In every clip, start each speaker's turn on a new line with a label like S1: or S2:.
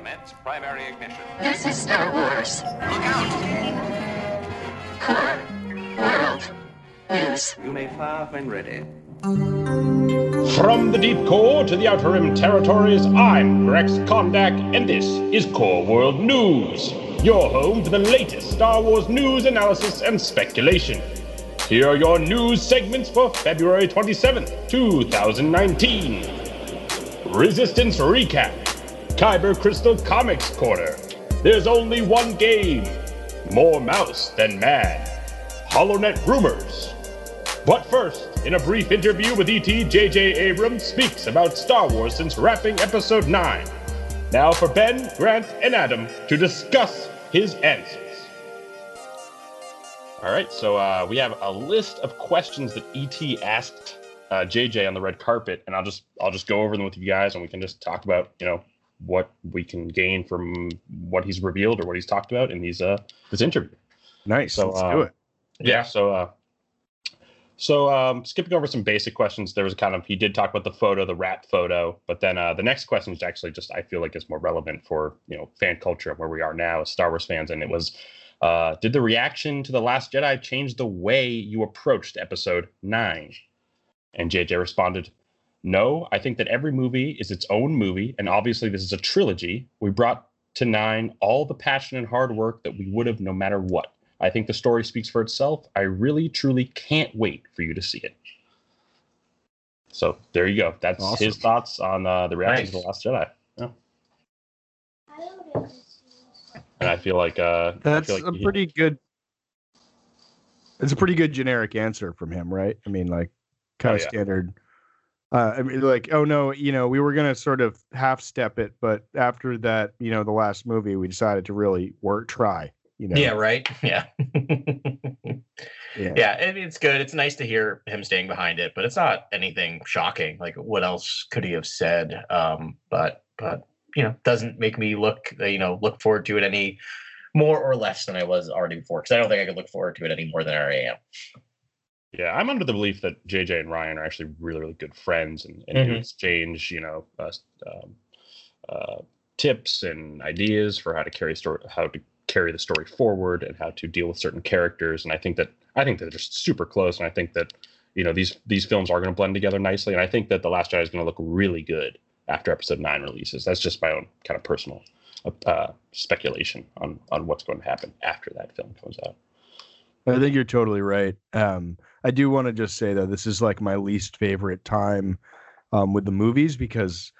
S1: Commence primary ignition.
S2: This is Star Wars.
S1: Look out!
S2: Core World News.
S3: You may fire when ready.
S4: From the deep core to the outer rim territories, I'm Rex Kondak, and this is Core World News, your home for the latest Star Wars news, analysis, and speculation. Here are your news segments for February 27th, 2019. Resistance Recap, Kyber Crystal Comics Corner. There's only one game. More mouse than man. HoloNet Rumors. But first, in a brief interview with E.T., J.J. Abrams speaks about Star Wars since wrapping Episode 9. Now for Ben, Grant, and Adam to discuss his answers. All right, so uh, we have a list of questions that E.T. asked uh, JJ on the red carpet, and I'll just I'll just go over them with you guys, and we can just talk about you know what we can gain from what he's revealed or what he's talked about in these uh this interview.
S5: Nice.
S4: So,
S5: Let's
S4: uh,
S5: do it.
S4: Yeah. So, uh, so um, skipping over some basic questions, there was kind of he did talk about the photo, the rat photo, but then uh, the next question is actually just I feel like is more relevant for you know fan culture and where we are now as Star Wars fans, and it was. Uh, did the reaction to the Last Jedi change the way you approached Episode Nine? And JJ responded, "No, I think that every movie is its own movie, and obviously this is a trilogy. We brought to Nine all the passion and hard work that we would have no matter what. I think the story speaks for itself. I really, truly can't wait for you to see it. So there you go. That's
S5: Awesome.
S4: his thoughts on uh, the reaction to the
S6: Nice.
S4: Last Jedi. Yeah. And I feel like uh,
S5: That's
S4: feel like
S5: a pretty good. It's a pretty good generic answer from him, right? I mean, like kind
S4: Oh,
S5: of
S4: yeah.
S5: standard. Uh, I mean, like, oh no, you know, we were gonna sort of half step it, but after that, you know, the last movie, we decided to really work, try. You know,
S6: Yeah, right. Yeah.
S5: yeah,
S6: yeah, it, it's good. It's nice to hear him staying behind it, but it's not anything shocking. Like, what else could he have said? Um, but, but you know, doesn't make me look, you know, look forward to it any more or less than I was already before. Because I don't think I could look forward to it any more than I already am.
S4: Yeah, I'm under the belief that JJ and Rian are actually really, really good friends and, and do
S6: Mhm.
S4: exchange, you know, uh, um, uh, tips and ideas for how to carry story, how to carry the story forward, and how to deal with certain characters. And I think that I think that they're just super close, and I think that you know these these films are going to blend together nicely. And I think that the Last Jedi is going to look really good after Episode Nine releases. That's just my own kind of personal uh, speculation on on what's going to happen after that film comes out.
S5: I think you're totally right. Um, I do want to just say though, this is like my least favorite time um, with the movies because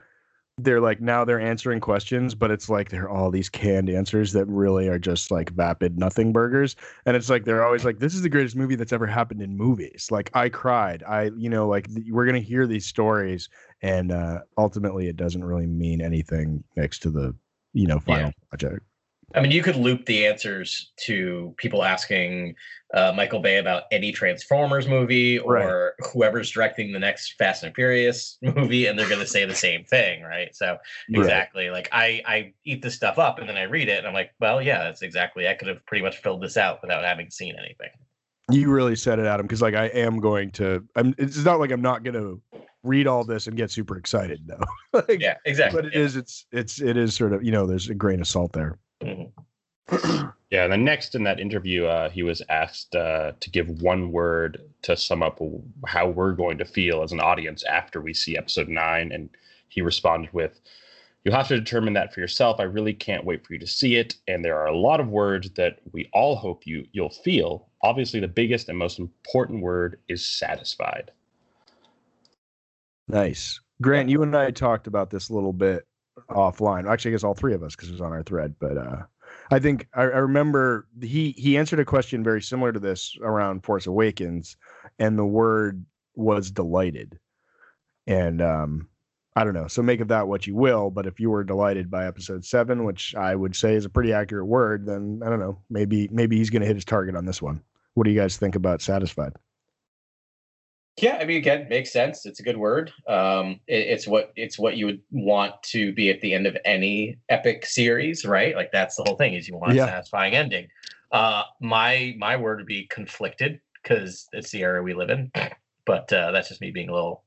S5: they're like now they're answering questions, but it's like they're all these canned answers that really are just like vapid nothing burgers. And it's like they're always like, "This is the greatest movie that's ever happened in movies." Like I cried. I, you know, like th- we're gonna hear these stories, and uh, ultimately, it doesn't really mean anything next to the, you know, final project.
S6: I mean, you could loop the answers to people asking uh, Michael Bay about any Transformers movie or whoever's directing the next Fast and Furious movie, and they're going to say the same thing, right? So
S5: Right.
S6: exactly, like I I eat this stuff up, and then I read it, and I'm like, well, yeah, that's exactly. I could have pretty much filled this out without having seen anything.
S5: You really said it, Adam, because like I am going to. I'm. It's not like I'm not going to read all this and get super excited though. like,
S6: Yeah, exactly.
S5: But it
S6: yeah.
S5: is. It's. It's. It is sort of. You know, there's a grain of salt there.
S6: Mhm.
S4: Yeah, and then next in that interview, uh, he was asked uh, to give one word to sum up how we're going to feel as an audience after we see episode nine, and he responded with, "You'll have to determine that for yourself. I really can't wait for you to see it, and there are a lot of words that we all hope you you'll feel. Obviously, the biggest and most important word is satisfied."
S5: Nice, Grant. You and I talked about this a little bit offline. Actually, I guess all three of us because it was on our thread. But uh, I think I, I remember he he answered a question very similar to this around Force Awakens, and the word was delighted. And um, I don't know. So make of that what you will. But if you were delighted by Episode Seven, which I would say is a pretty accurate word, then I don't know. Maybe maybe he's going to hit his target on this one. What do you guys think about satisfied?
S6: Yeah, I mean, again, makes sense. It's a good word. Um, it, it's what it's what you would want to be at the end of any epic series, right? Like that's the whole thing is you want
S5: Yeah.
S6: a satisfying ending. Uh, my my word would be conflicted because it's the era we live in. But uh, that's just me being a little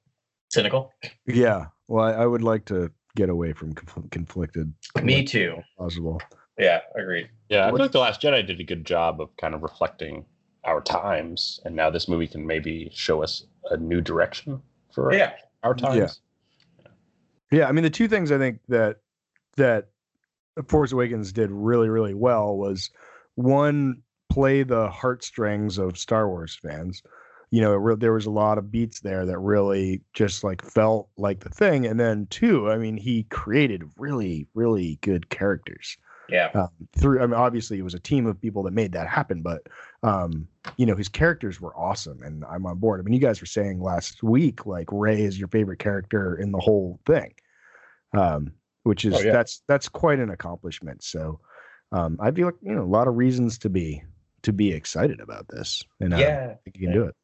S6: cynical.
S5: Yeah. Well, I, I would like to get away from conf- conflicted.
S6: Me too.
S5: Possible.
S6: Yeah, agreed.
S4: Yeah, I feel like The Last Jedi did a good job of kind of reflecting our times, and now this movie can maybe show us a new direction for
S6: Yeah.
S4: our times.
S5: Yeah, yeah, I mean the two things I think that that Force Awakens did really really well was one play the heartstrings of Star Wars fans. You know, it re- there was a lot of beats there that really just like felt like the thing, and then two, I mean, he created really really good characters
S6: Yeah.
S5: um, through. I mean, obviously, it was a team of people that made that happen, but um, you know, his characters were awesome, and I'm on board. I mean, you guys were saying last week like Rey is your favorite character in the whole thing, um, which is
S4: Oh, yeah.
S5: that's that's quite an accomplishment. So um, I feel like you know a lot of reasons to be to be excited about this, and
S6: Yeah.
S5: I think you can do it.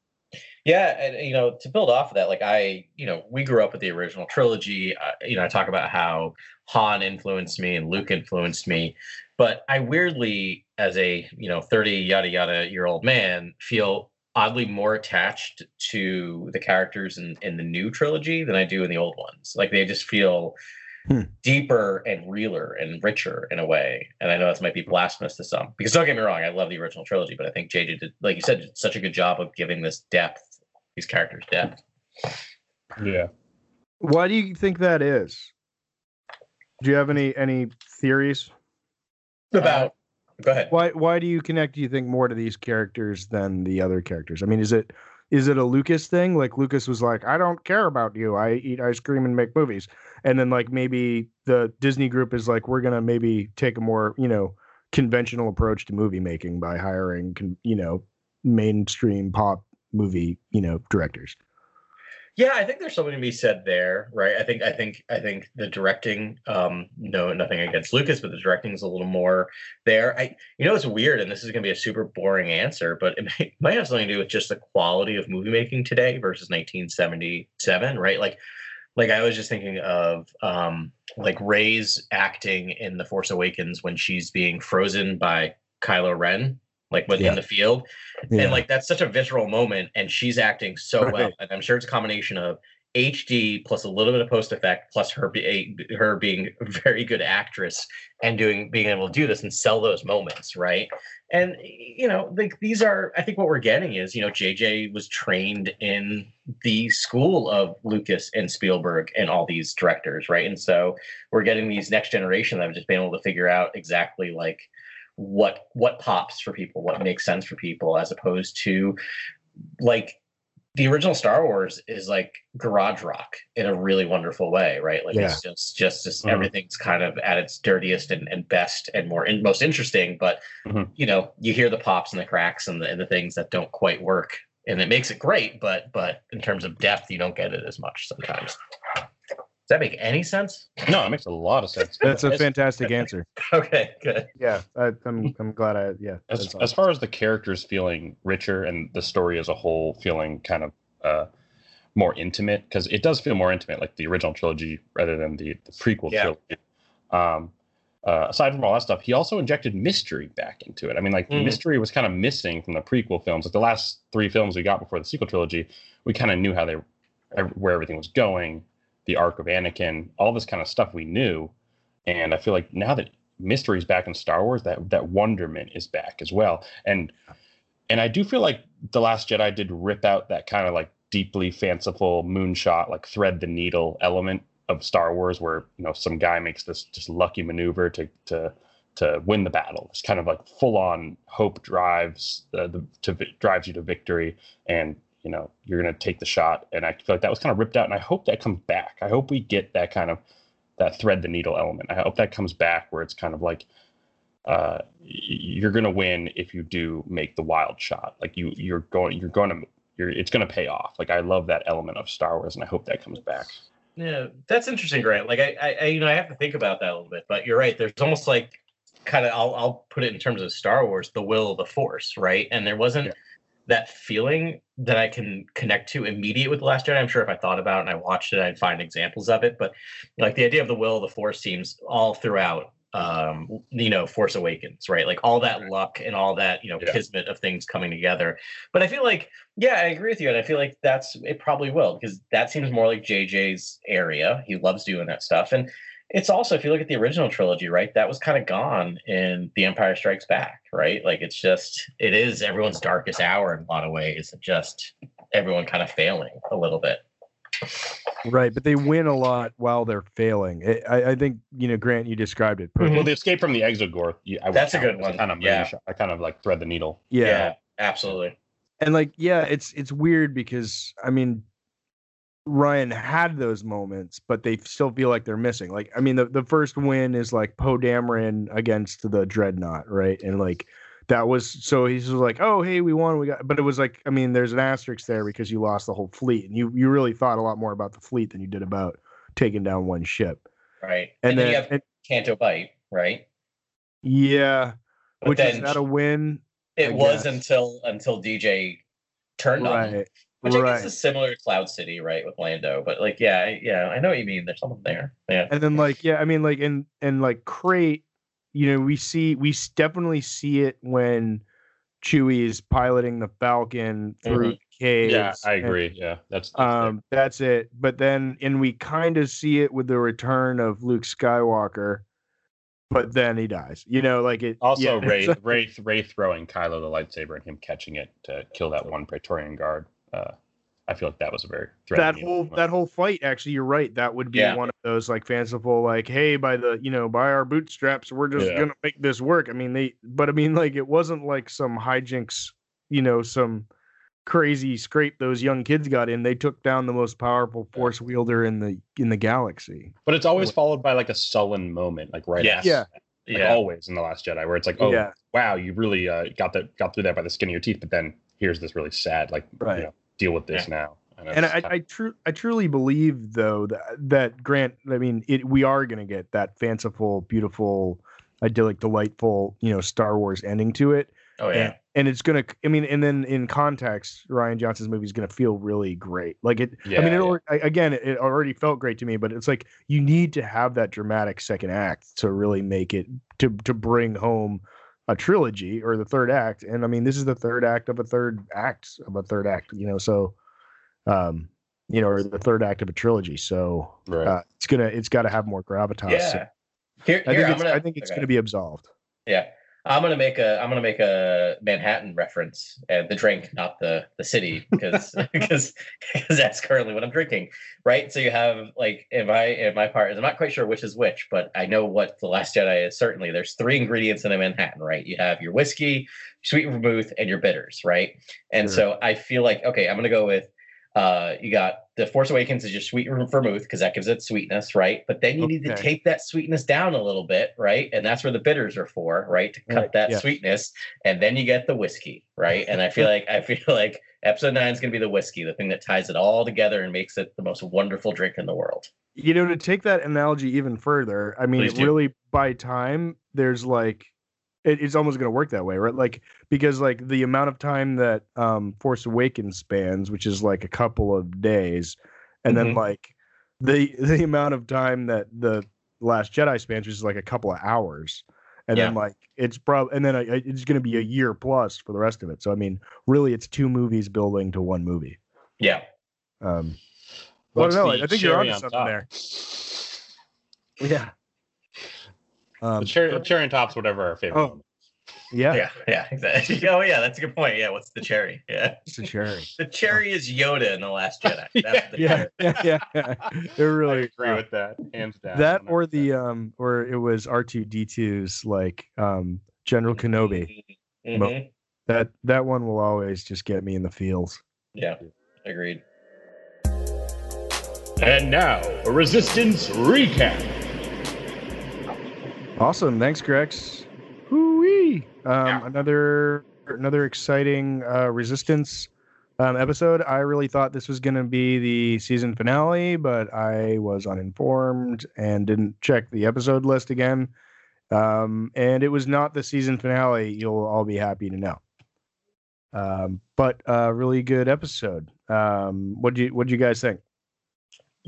S6: Yeah, and you know, to build off of that, like I, you know, we grew up with the original trilogy. Uh, you know, I talk about how Han influenced me and Luke influenced me, but I weirdly, as a you know, thirty yada yada year old man, feel oddly more attached to the characters in in the new trilogy than I do in the old ones. Like they just feel
S5: Hmm.
S6: deeper and realer and richer in a way. And I know this might be blasphemous to some, because don't get me wrong, I love the original trilogy, but I think JJ did, like you said, did such a good job of giving this depth, these characters depth.
S4: Yeah.
S5: Why do you think that is? Do you have any any theories?
S6: About, go ahead.
S5: Why why do you connect? Do you think more to these characters than the other characters? I mean, is it is it a Lucas thing? Like Lucas was like, I don't care about you. I eat ice cream and make movies. And then like maybe the Disney group is like, we're gonna maybe take a more you know conventional approach to movie making by hiring you know mainstream pop movie you know directors.
S6: Yeah, I think there's something to be said there, right? I think I think I think the directing, um, no, nothing against Lucas, but the directing is a little more there. I, you know, it's weird, and this is going to be a super boring answer, but it may, might have something to do with just the quality of movie making today versus 1977, right? Like, like I was just thinking of um, like Rey's acting in The Force Awakens when she's being frozen by Kylo Ren, like when
S5: Yeah.
S6: in the field,
S5: Yeah.
S6: and like that's such a visceral moment and she's acting so well. And i'm sure it's a combination of hd plus a little bit of post effect plus her be, her being a very good actress and doing being able to do this and sell those moments right? And you know like these are i think what we're getting is you know jj was trained in the school of lucas and spielberg and all these directors right? And so we're getting these next generation that have just been able to figure out exactly like what what pops for people what makes sense for people as opposed to like the original star wars is like garage rock in a really wonderful way right like it's just just just
S4: Mhm.
S6: everything's kind of at its dirtiest and, and best and more and most interesting but
S4: Mhm.
S6: you know you hear the pops and the cracks and the, and the things that don't quite work and it makes it great but but in terms of depth you don't get it as much sometimes that make any sense
S4: No, it makes a lot of sense.
S5: That's a fantastic answer.
S6: okay good
S5: Yeah, I, I'm I'm glad I yeah.
S4: as,
S5: that's
S4: as far as the characters feeling richer and the story as a whole feeling kind of uh, more intimate because it does feel more intimate like the original trilogy rather than the, the prequel
S6: Yeah.
S4: trilogy um, uh, aside from all that stuff he also injected mystery back into it i mean like
S6: Mhm.
S4: mystery was kind of missing from the prequel films like the last three films we got before the sequel trilogy we kind of knew how they where everything was going the arc of anakin all this kind of stuff we knew and i feel like now that mystery's back in Star Wars, that that wonderment is back as well. And and I do feel like The Last Jedi did rip out that kind of like deeply fanciful moonshot, like thread the needle element of Star Wars, where you know some guy makes this just lucky maneuver to to to win the battle. It's kind of like full on hope drives uh, the to drives you to victory, and you know you're gonna take the shot. And I feel like that was kind of ripped out, and I hope that comes back. I hope we get that kind of that thread the needle element. I hope that comes back where it's kind of like uh, you're going to win if you do make the wild shot. Like you, you're going, you're going to, you're, it's going to pay off. Like I love that element of Star Wars, and I hope that comes back.
S6: Yeah, that's interesting, Grant. Like I, I, I, you know, I have to think about that a little bit. But you're right. There's almost like kind of, I'll, I'll put it in terms of Star Wars, the will of the Force, right? And there wasn't
S5: Yeah.
S6: That feeling that I can connect to immediate with the Last Jedi. I'm sure if I thought about it and I watched it, I'd find examples of it. But like the idea of the will of the Force seems all throughout um you know force awakens right like all that
S4: Right.
S6: luck and all that you know
S7: Yeah.
S6: kismet of things coming together but i feel like yeah i agree with you and i feel like that's it probably will because that seems more like jj's area he loves doing that stuff and it's also if you look at the original trilogy right that was kind of gone in the empire strikes back right like it's just it is everyone's darkest hour in a lot of ways just everyone kind of failing a little bit
S5: Right, but they win a lot while they're failing. I, I I think you know, Grant, you described it perfectly.
S7: Well, the escape from the Exogorth. I
S6: That's a good
S7: as
S6: one,
S7: Kind of
S6: yeah.
S7: I kind of like thread the needle.
S5: yeah.
S6: absolutely
S5: and like yeah it's it's weird because i mean rian had those moments but they still feel like they're missing. Like i mean the, the first win is like poe dameron against the dreadnought right? And like that was so he's just like oh hey we won we got but it was like i mean there's an asterisk there because you lost the whole fleet and you you really thought a lot more about the fleet than you did about taking down one ship.
S6: Right.
S5: And,
S6: and, then,
S5: then
S6: you have
S5: and-
S6: canto bight right?
S5: Yeah
S6: But
S5: which is that a win
S6: it
S5: I
S6: was
S5: guess.
S6: until until dj turned on him,
S5: right
S6: which i guess is similar to cloud city right with lando but like yeah I- yeah i know what you mean there's something there yeah
S5: and then like yeah i mean like and and like Crait you know we see we definitely see it when chewie is piloting the falcon through
S6: Mhm.
S5: caves
S7: Yeah, I
S5: and,
S7: agree. Yeah, that's, that's there.
S5: um that's it but then and we kind of see it with the return of luke skywalker but then he dies you know like it
S7: Also,
S5: yeah, Rey,
S7: Rey, Rey throwing Kylo the lightsaber and him catching it to kill that one Praetorian guard. Uh, I feel like that was a very
S5: that whole
S7: moment.
S5: that whole fight actually you're right that would be
S6: Yeah.
S5: one of those like fanciful like hey by the you know by our bootstraps we're just
S7: Yeah.
S5: gonna make this work i mean they but i mean like it wasn't like some hijinks you know some crazy scrape those young kids got in they took down the most powerful force wielder in the in the galaxy
S7: but it's always followed by like a sullen moment, like right.
S6: Yes.
S5: Yeah.
S7: Like
S6: yeah
S7: always in the Last Jedi, where it's like, oh
S5: yeah
S7: wow, you really uh, got that got through that by the skin of your teeth. But then here's this really sad, like,
S5: Right.
S7: you know, deal with this now.
S5: and
S7: it's
S5: I, I, tru- I truly believe though that that Grant, I mean, it, we are going to get that fanciful, beautiful, idyllic, delightful, you know, Star Wars ending to it.
S6: oh yeah
S5: and, and it's gonna i mean and then in context rian johnson's movie is gonna feel really great like it
S7: yeah,
S5: i mean it,
S7: yeah.
S5: al- I- again it already felt great to me but it's like you need to have that dramatic second act to really make it to to bring home a trilogy or the third act and i mean this is the third act of a third act of a third act you know so um you know or the third act of a trilogy so
S7: right.
S5: uh, it's gonna it's got to have more gravitas
S6: yeah here,
S5: i
S6: here
S5: think
S6: i'm
S5: it's,
S6: gonna
S5: i think it's
S6: okay.
S5: gonna be absolved
S6: Yeah. I'm gonna make a I'm gonna make a Manhattan reference and the drink, not the the city, because because because that's currently what I'm drinking. Right. So you have like in my in my part, is I'm not quite sure which is which, but I know what the Last Jedi is. Certainly, there's three ingredients in a Manhattan. Right. You have your whiskey, sweet vermouth, and your bitters. Right. And
S5: Sure.
S6: so I feel like okay, I'm gonna go with. Uh, you got the Force Awakens is your sweet vermouth because that gives it sweetness, right? But then you need to
S5: Okay.
S6: take that sweetness down a little bit, right? And that's where the bitters are for, right? To cut
S5: Right,
S6: that
S5: yeah.
S6: sweetness, and then you get the whiskey, right? And I feel like I feel like episode nine is going to be the whiskey, the thing that ties it all together and makes it the most wonderful drink in the world.
S5: you know to take that analogy even further i mean
S6: Please
S5: it
S6: do.
S5: really by time there's like it, it's almost going to work that way right like because like the amount of time that um force awakens spans which is like a couple of days and then
S6: Mhm.
S5: like the the amount of time that the last jedi spans which is like a couple of hours and then like it's probably and then uh, it's going to be a year plus for the rest of it so i mean really it's two movies building to one movie
S6: Yeah,
S5: um well, I
S7: What's
S5: don't know. I think you're onto
S7: on
S5: something
S7: top?
S5: there. Yeah. Um,
S7: The cherry, the cherry on top's whatever our favorite.
S5: Oh.
S7: moment.
S5: yeah,
S6: yeah, yeah, exactly. Oh, yeah, that's a good point. Yeah, what's the cherry? Yeah,
S5: it's a cherry.
S6: the cherry is Yoda in the Last Jedi. That's the
S5: Yeah,
S6: cherry.
S5: yeah, yeah, yeah. They're
S7: I
S5: really
S7: agree
S5: uh,
S7: with that, hands down.
S5: that, or the um, or it was R two D 2s like um, General Kenobi.
S6: Mhm.
S5: That that one will always just get me in the feels.
S6: Yeah, agreed.
S7: And now a resistance recap.
S5: Awesome, thanks, Grex. Hoo-wee. Um, another another exciting uh, Resistance um, episode. I really thought this was going to be the season finale, but I was uninformed and didn't check the episode list again. Um, and it was not the season finale. You'll all be happy to know. Um, but uh, really good episode. Um, what do you what do you guys think?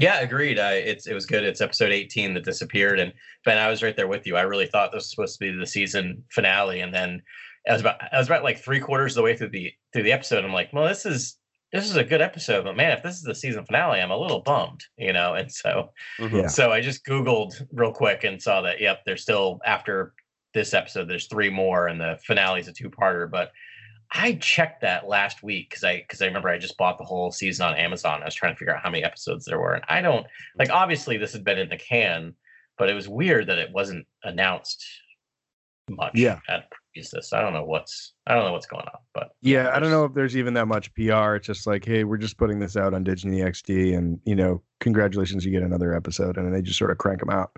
S6: Yeah, agreed. I, it's it was good. It's episode 18 that disappeared, and Ben, I was right there with you. I really thought this was supposed to be the season finale, and then I was about I was about like three quarters of the way through the through the episode. I'm like, well, this is this is a good episode, but man, if this is the season finale, I'm a little bummed, you know. And so, mm-hmm.
S5: Yeah.
S6: so I just googled real quick and saw that yep, there's still after this episode, there's three more, and the finale's a two parter. But I checked that last week because I because I remember I just bought the whole season on Amazon. I was trying to figure out how many episodes there were, and I don't like. Obviously, this had been in the can, but it was weird that it wasn't announced much.
S5: Yeah.
S6: at this. I don't know what's I don't know what's going on, but
S5: Yeah, I don't know if there's even that much PR. It's just like, hey, we're just putting this out on Disney XD, and you know, congratulations, you get another episode, and then they just sort of crank them out.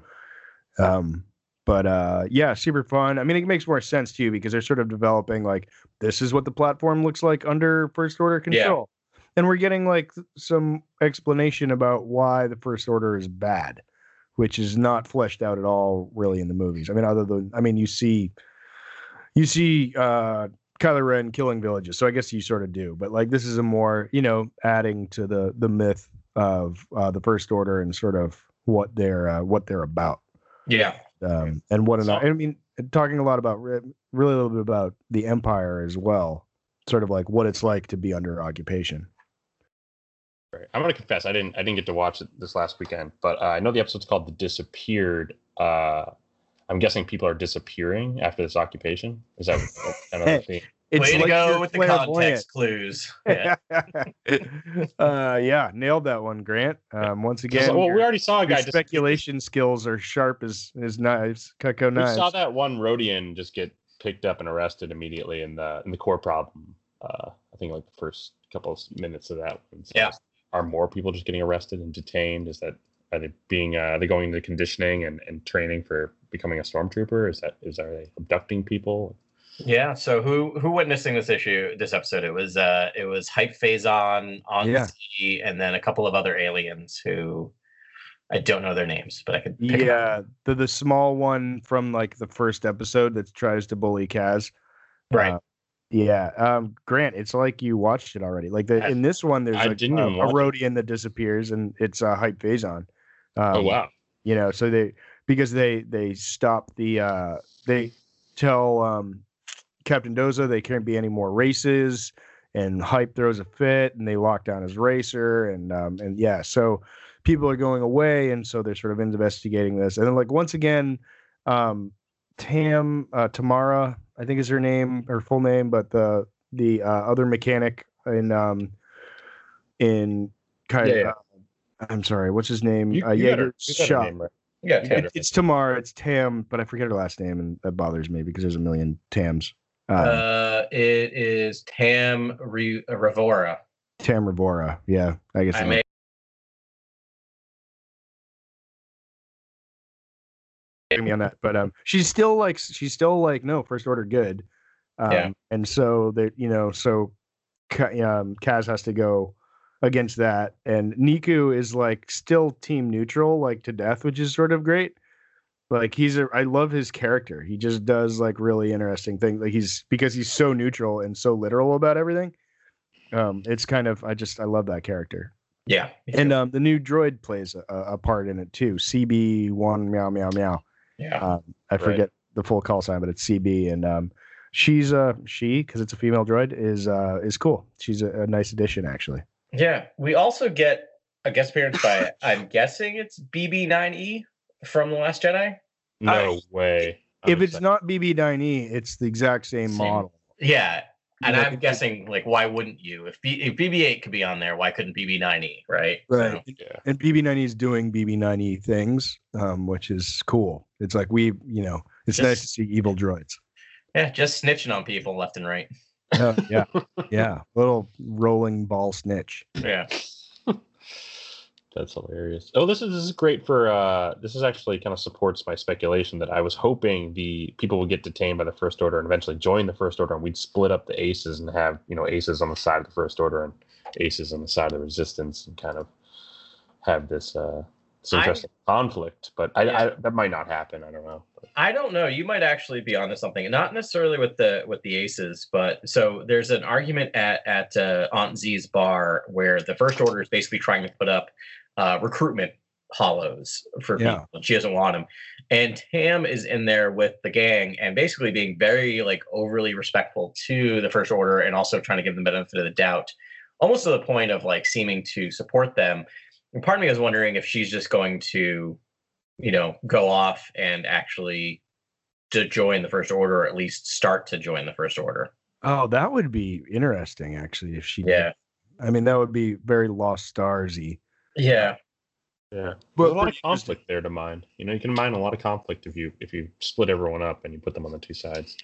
S5: Um, but uh, yeah, super fun. I mean, it makes more sense too because they're sort of developing like this is what the platform looks like under First Order
S6: Yeah.
S5: control, and we're getting like some explanation about why the First Order is bad, which is not fleshed out at all really in the movies. I mean, other than I mean, you see, you see. uh Kylo Ren killing villages. So I guess you sort of do, but like this is a more, you know, adding to the the myth of uh, the First Order and sort of what they're uh, what they're about,
S6: yeah,
S5: um, and what an
S8: So-
S5: I mean, talking a lot about really a little bit about the Empire as well, sort of like what it's like to be under occupation.
S4: Right. I'm gonna confess, I didn't I didn't get to watch it this last weekend, but uh, I know the episode's called "The Disappeared." Uh, I'm guessing people are disappearing after this occupation. Is that kind of the theme?
S5: It's
S6: way to
S5: like
S6: go with the context clues. Yeah.
S5: uh, yeah, nailed that one, Grant. Um, once again,
S4: well,
S5: your-
S4: we already saw a
S5: your
S4: guy. Just,
S5: speculation skills are sharp as as knives, Cutco
S4: we
S5: knives.
S4: saw that one Rodian just get picked up and arrested immediately in the in the core problem. Uh, I think like the first couple of minutes of that one. So
S6: Yeah.
S4: Are more people just getting arrested and detained? Is that are they being uh, are they going into conditioning and, and training for becoming a stormtrooper? Is that is are they abducting people?
S6: Yeah. So who who witnessing this issue this episode? It was uh it was Hype Fazon on
S5: Yeah.
S6: Sea, and then a couple of other aliens who I don't know their names, but I could pick 'em up.
S5: Yeah, the the small one from like the first episode that tries to bully Kaz.
S6: Right.
S5: Uh, yeah, um, Grant, it's like you watched it already. Like the,
S6: I-
S5: in this one, there's
S4: I
S5: like
S4: didn't
S5: a,
S4: even
S5: a
S4: watch it.
S5: Rodian that disappears, and it's a uh, hype Fazon. Um,
S4: oh wow!
S5: You know, so they because they they stop the uh they tell um Captain Doza they can't be any more races, and hype throws a fit, and they lock down his racer, and um and yeah, so people are going away, and so they're sort of investigating this, and then like once again, um Tam uh, Tamara, I think is her name, her full name, but the the uh, other mechanic in um in kind
S4: Yeah,
S5: of
S4: yeah.
S5: uh, I'm sorry, what's his name?
S4: You,
S5: uh,
S4: you got
S5: Yeager
S4: her, you got her
S5: Shop.
S4: name right.
S6: Yeah.
S4: You
S6: Tam.
S4: got
S5: It- it's Tamar, it's Tam, but I forget her last name, and that bothers me because there's a million Tams. Um,
S6: Uh, it is Tam Re- Revora.
S5: Tam Ryvora, yeah, I guess.
S6: I may
S5: me on that, but um, she's still like she's still like no first order good, um,
S6: Yeah.
S5: and so that you know so, um, Kaz has to go against that, and Neeku is like still team neutral like to death, which is sort of great. Like he's a, I love his character. He just does like really interesting things. Like he's because he's so neutral and so literal about everything. Um, it's kind of I just I love that character.
S6: yeah.
S5: And um, the new droid plays a, a part in it too. CB one meow meow meow.
S6: yeah.
S5: Um, I
S4: Right.
S5: forget the full call sign, but it's CB, and um, she's uh she because it's a female droid is uh is cool. She's a, a nice addition actually.
S6: Yeah, we also get a guest appearance by I'm guessing it's BB9E from The Last Jedi.
S4: No
S6: I-
S4: way.
S5: if it's not BB9E, it's the exact same,
S6: Same.
S5: model.
S6: Yeah, and
S5: Yeah,
S6: I'm guessing like why wouldn't you? If, B, if BB8 could be on there, why couldn't BB9E? Right.
S5: Right.
S6: So,
S4: Yeah.
S5: And BB9E is doing BB9E things, um, which is cool. It's like we, you know, it's
S6: Just-
S5: nice to see evil droids.
S6: yeah, just snitching on people left and right.
S5: Uh, yeah, yeah, little rolling ball snitch.
S6: Yeah.
S4: That's hilarious. Oh, this is this is great for uh this is actually kind of supports my speculation that I was hoping the people would get detained by the first order and eventually join the first order and we'd split up the aces and have, you know, aces on the side of the first order and aces on the side of the resistance and kind of have this uh this
S6: I-
S4: interesting conflict. But I,
S6: Yeah.
S4: I that might not happen. I don't know. But,
S6: I don't know. You might actually be onto something. Not necessarily with the with the aces, but so there's an argument at at uh, Aunt Z's bar where the First Order is basically trying to put up uh, recruitment hollows for
S5: Yeah.
S6: people. She doesn't want them. And Tam is in there with the gang and basically being very like overly respectful to the First Order and also trying to give them the benefit of the doubt, almost to the point of like seeming to support them. And part of me was wondering if she's just going to, you know, go off and actually to join the First Order or at least start to join the First Order.
S5: Oh, that would be interesting actually if she did.
S6: Yeah.
S5: I mean, that would be very Lost Starsy.
S6: Yeah.
S7: Yeah,
S5: But
S7: there's a lot of conflict there to mine. You know, you can mine a lot of conflict if you if you split everyone up and you put them on the two sides.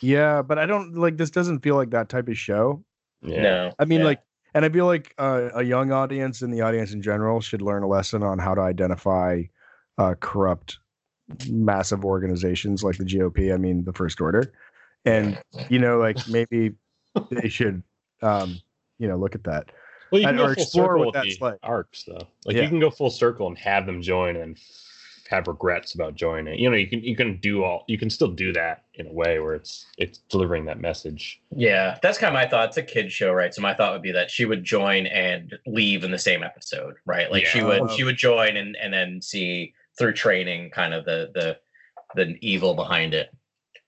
S5: Yeah, but I don't like this. Doesn't feel like that type of show.
S7: Yeah.
S6: No.
S5: I mean,
S6: yeah.
S5: like, and I feel like uh, a young audience and the audience in general should learn a lesson on how to identify uh, corrupt, massive organizations like the GOP. I mean, the First Order, and you know, like maybe they should, um, you know, look at that.
S7: Well, you can go
S5: or
S7: full circle with
S5: that's
S7: the
S5: like.
S7: arcs, though. Like
S5: Yeah.
S7: you can go full circle and have them join and have regrets about joining. You know, you can you can do all you can still do that in a way where it's it's delivering that message.
S6: Yeah, that's kind of my thought. It's a kid show, right? So my thought would be that she would join and leave in the same episode, right? Like she would she would join and and then see through training kind of the the the evil behind it.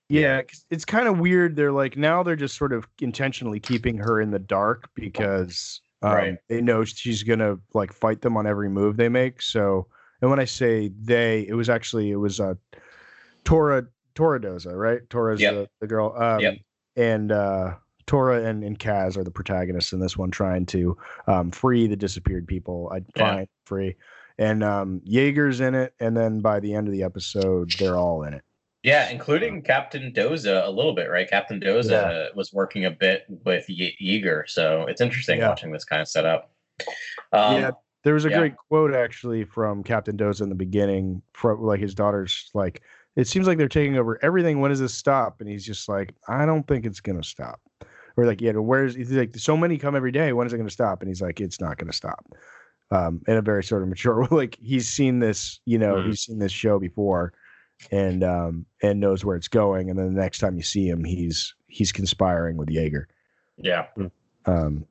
S5: Yeah, it's kind of weird. They're like now they're just sort of intentionally keeping her in the dark because um,
S6: Right.
S5: they know she's gonna like fight them on every move they make. So, and when I say they, it was actually it was uh, Torra Torra Doza, right? Torra's
S6: Yep.
S5: the, the girl. Um,
S6: Yep.
S5: And uh, Torra and, and Kaz are the protagonists in this one, trying to um, free the disappeared people. I
S6: Yeah.
S5: find free, and um, Yeager's in it. And then by the end of the episode, they're all in it.
S6: Yeah, including Captain Doza a little bit, right? Captain Doza
S5: Yeah.
S6: was working a bit with Ye- Yeager, so it's interesting
S5: Yeah.
S6: watching this kind of setup. Um,
S5: Yeah, There was a
S6: yeah.
S5: great quote actually from Captain Doza in the beginning, from like his daughter's like, it seems like they're taking over everything. When does this stop? And he's just like, I don't think it's gonna stop. Or like, yeah, where's he's like, so many come every day. When is it gonna stop? And he's like, it's not gonna stop. Um, in a very sort of mature, like he's seen this, you know,
S7: Mhm.
S5: he's seen this show before, and um, and knows where it's going. And then the next time you see him, he's he's conspiring with Yeager.
S6: yeah,
S5: Um,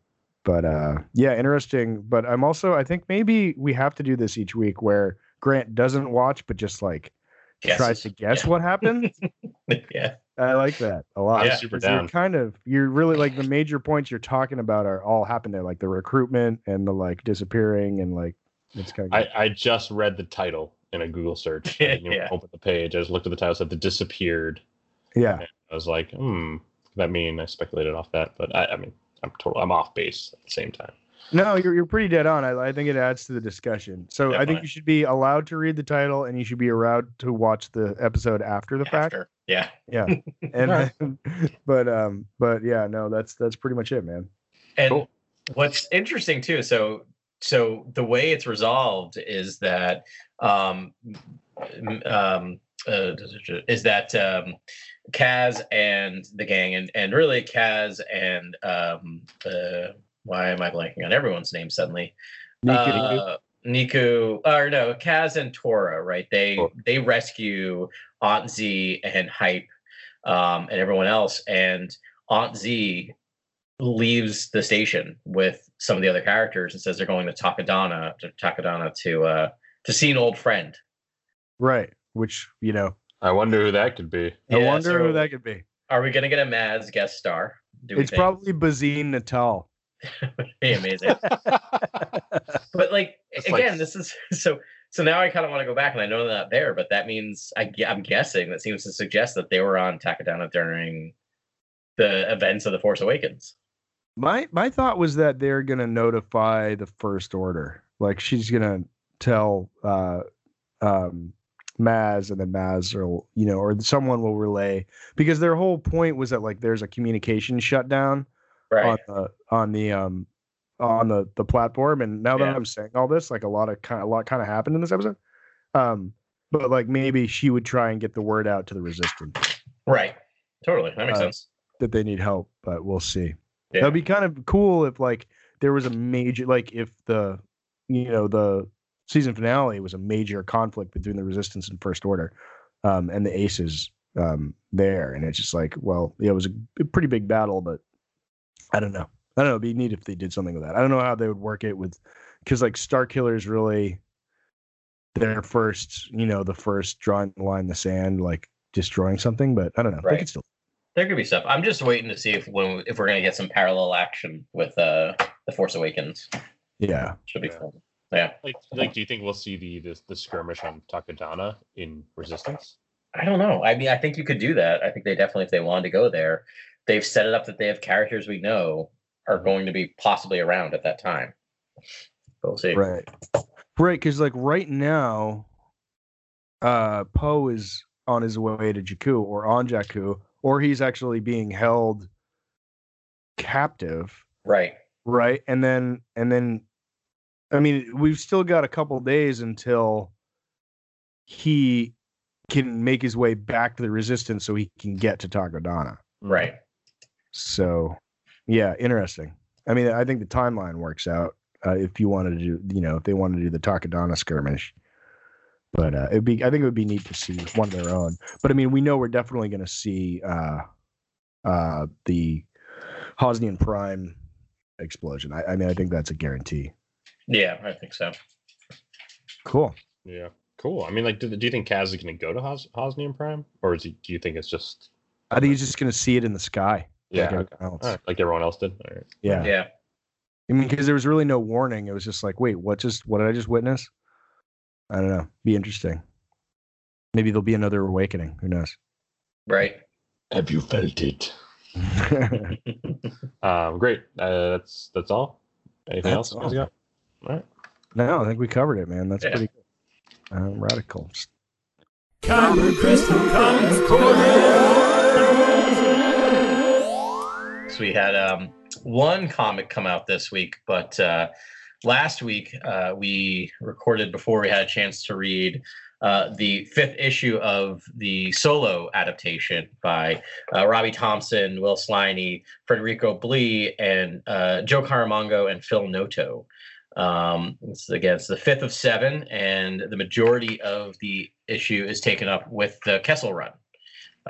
S5: but uh, yeah, interesting. But I'm also, I think maybe we have to do this each week where Grant doesn't watch, but just like tries to guess
S6: Yeah.
S5: what happened.
S6: yeah,
S5: I like that a lot.
S6: Yeah.
S7: Super
S5: 'Cause you're
S7: down.
S5: kind of, you're really like the major points you're talking about are all happened there, like the recruitment and the like disappearing and like it's kind of.
S7: I, I just read the title in a Google search. I didn't even
S6: Yeah.
S7: open the page. I just looked at the title, said the disappeared.
S5: yeah,
S7: I was like, hmm, that mean I speculated off that, but I, I mean, I'm total, I'm off base at the same time.
S5: no, you're you're pretty dead on. I, I think it adds to the discussion. So I think
S6: Definitely.
S5: you should be allowed to read the title and you should be allowed to watch the episode after the fact.
S6: yeah.
S5: Yeah. And but um but yeah, no, that's that's pretty much it, man.
S6: And
S7: Cool.
S6: what's interesting too, so so the way it's resolved is that um, um, uh, is that um, Kaz and the gang, and and really Kaz and um, uh, why am I blanking on everyone's name suddenly?
S5: Neeku,
S6: Uh, Neeku, or no, Kaz and Torra, right? They
S7: Torra.
S6: they rescue Aunt Z and Hype um, and everyone else, and Aunt Z leaves the station with some of the other characters and says they're going to Takodana to Takodana to uh, to see an old friend.
S5: right. Which, you know,
S7: I wonder who that could be.
S5: I
S6: Yeah,
S5: wonder who that could be.
S6: Are we going to get a Maz guest star? Do
S5: It's
S6: think?
S5: probably Bazine Netal.
S6: It would be amazing. but like
S7: It's like-
S6: again, this is so. So now I kind of want to go back, and I know they're not there, but that means I, gue- I'm guessing that seems to suggest that they were on Takodana during the events of the Force Awakens.
S5: My my thought was that they're gonna notify the first order. Like she's gonna tell uh um Maz and then Maz or you know, or someone will relay because their whole point was that like there's a communication shutdown
S6: Right.
S5: on the on the um on the the platform and now that
S6: Yeah.
S5: i'm saying all this like a lot of kind of a lot kind of happened in this episode um but like maybe she would try and get the word out to the resistance
S6: right. Totally. That makes
S5: Uh,
S6: sense.
S5: that they need help but we'll see
S6: Yeah.
S5: that'd be kind of cool if like there was a major like if the you know the season finale was a major conflict between the resistance and first order um and the aces um there and it's just like well yeah, it was a pretty big battle but i don't know I don't know. It'd be neat if they did something with that. I don't know how they would work it with, because like Star Killer is really their first, you know, the first drawing the line in the sand, like destroying something. But I don't know. They could still.
S6: There could be stuff. I'm just waiting to see if when if we're gonna get some parallel action with uh the Force Awakens.
S5: Yeah.
S6: Should be
S4: Yeah.
S6: fun. Yeah.
S4: Like, like, do you think we'll see the the, the skirmish on Takodana in Resistance?
S6: I don't know. I mean, I think you could do that. I think they definitely, if they wanted to go there, they've set it up that they have characters we know are going to be possibly around at that time. But we'll see.
S5: Right. Right. Because like right now, uh, Poe is on his way to Jakku or on Jakku, or he's actually being held captive.
S6: Right.
S5: Right. And then, and then, I mean, we've still got a couple days until he can make his way back to the resistance so he can get to Takodana.
S6: Right.
S5: So, yeah, interesting. I mean, I think the timeline works out uh, if you wanted to do, you know, if they wanted to do the Takodana skirmish. But uh, it'd be, I think it would be neat to see one of their own. But I mean, we know we're definitely going to see uh, uh, the Hosnian Prime explosion. I, I mean, I think that's a guarantee.
S6: Yeah, I think so.
S5: Cool.
S4: Yeah, cool. I mean, like, do, do you think Kaz is going to go to Hos- Hosnian Prime, or is he, do you think it's just
S5: I think he's just going to see it in the sky.
S4: yeah,
S5: like
S4: okay.
S5: everyone else.
S4: All right, like everyone else did? All right.
S5: Yeah.
S6: Yeah.
S5: I mean, because there was really no warning. It was just like, wait, what just, what did I just witness? I don't know. Be interesting. Maybe there'll be another awakening. Who knows?
S6: Right.
S4: Have you felt it? Um, great. Uh, that's that's all. Anything
S5: That's
S4: else? you guys
S5: all.
S4: got? All right.
S5: no, I think we covered it, man. That's
S6: Yeah.
S5: pretty good. Uh, radical.
S6: So we had um, one comic come out this week, but uh, last week uh, we recorded before we had a chance to read uh, the fifth issue of the solo adaptation by uh, Robbie Thompson, Will Sliney, Federico Blee, and uh, Joe Caramagna and Phil Noto. Um, it's, again, it's the fifth of seven, and the majority of the issue is taken up with the Kessel Run.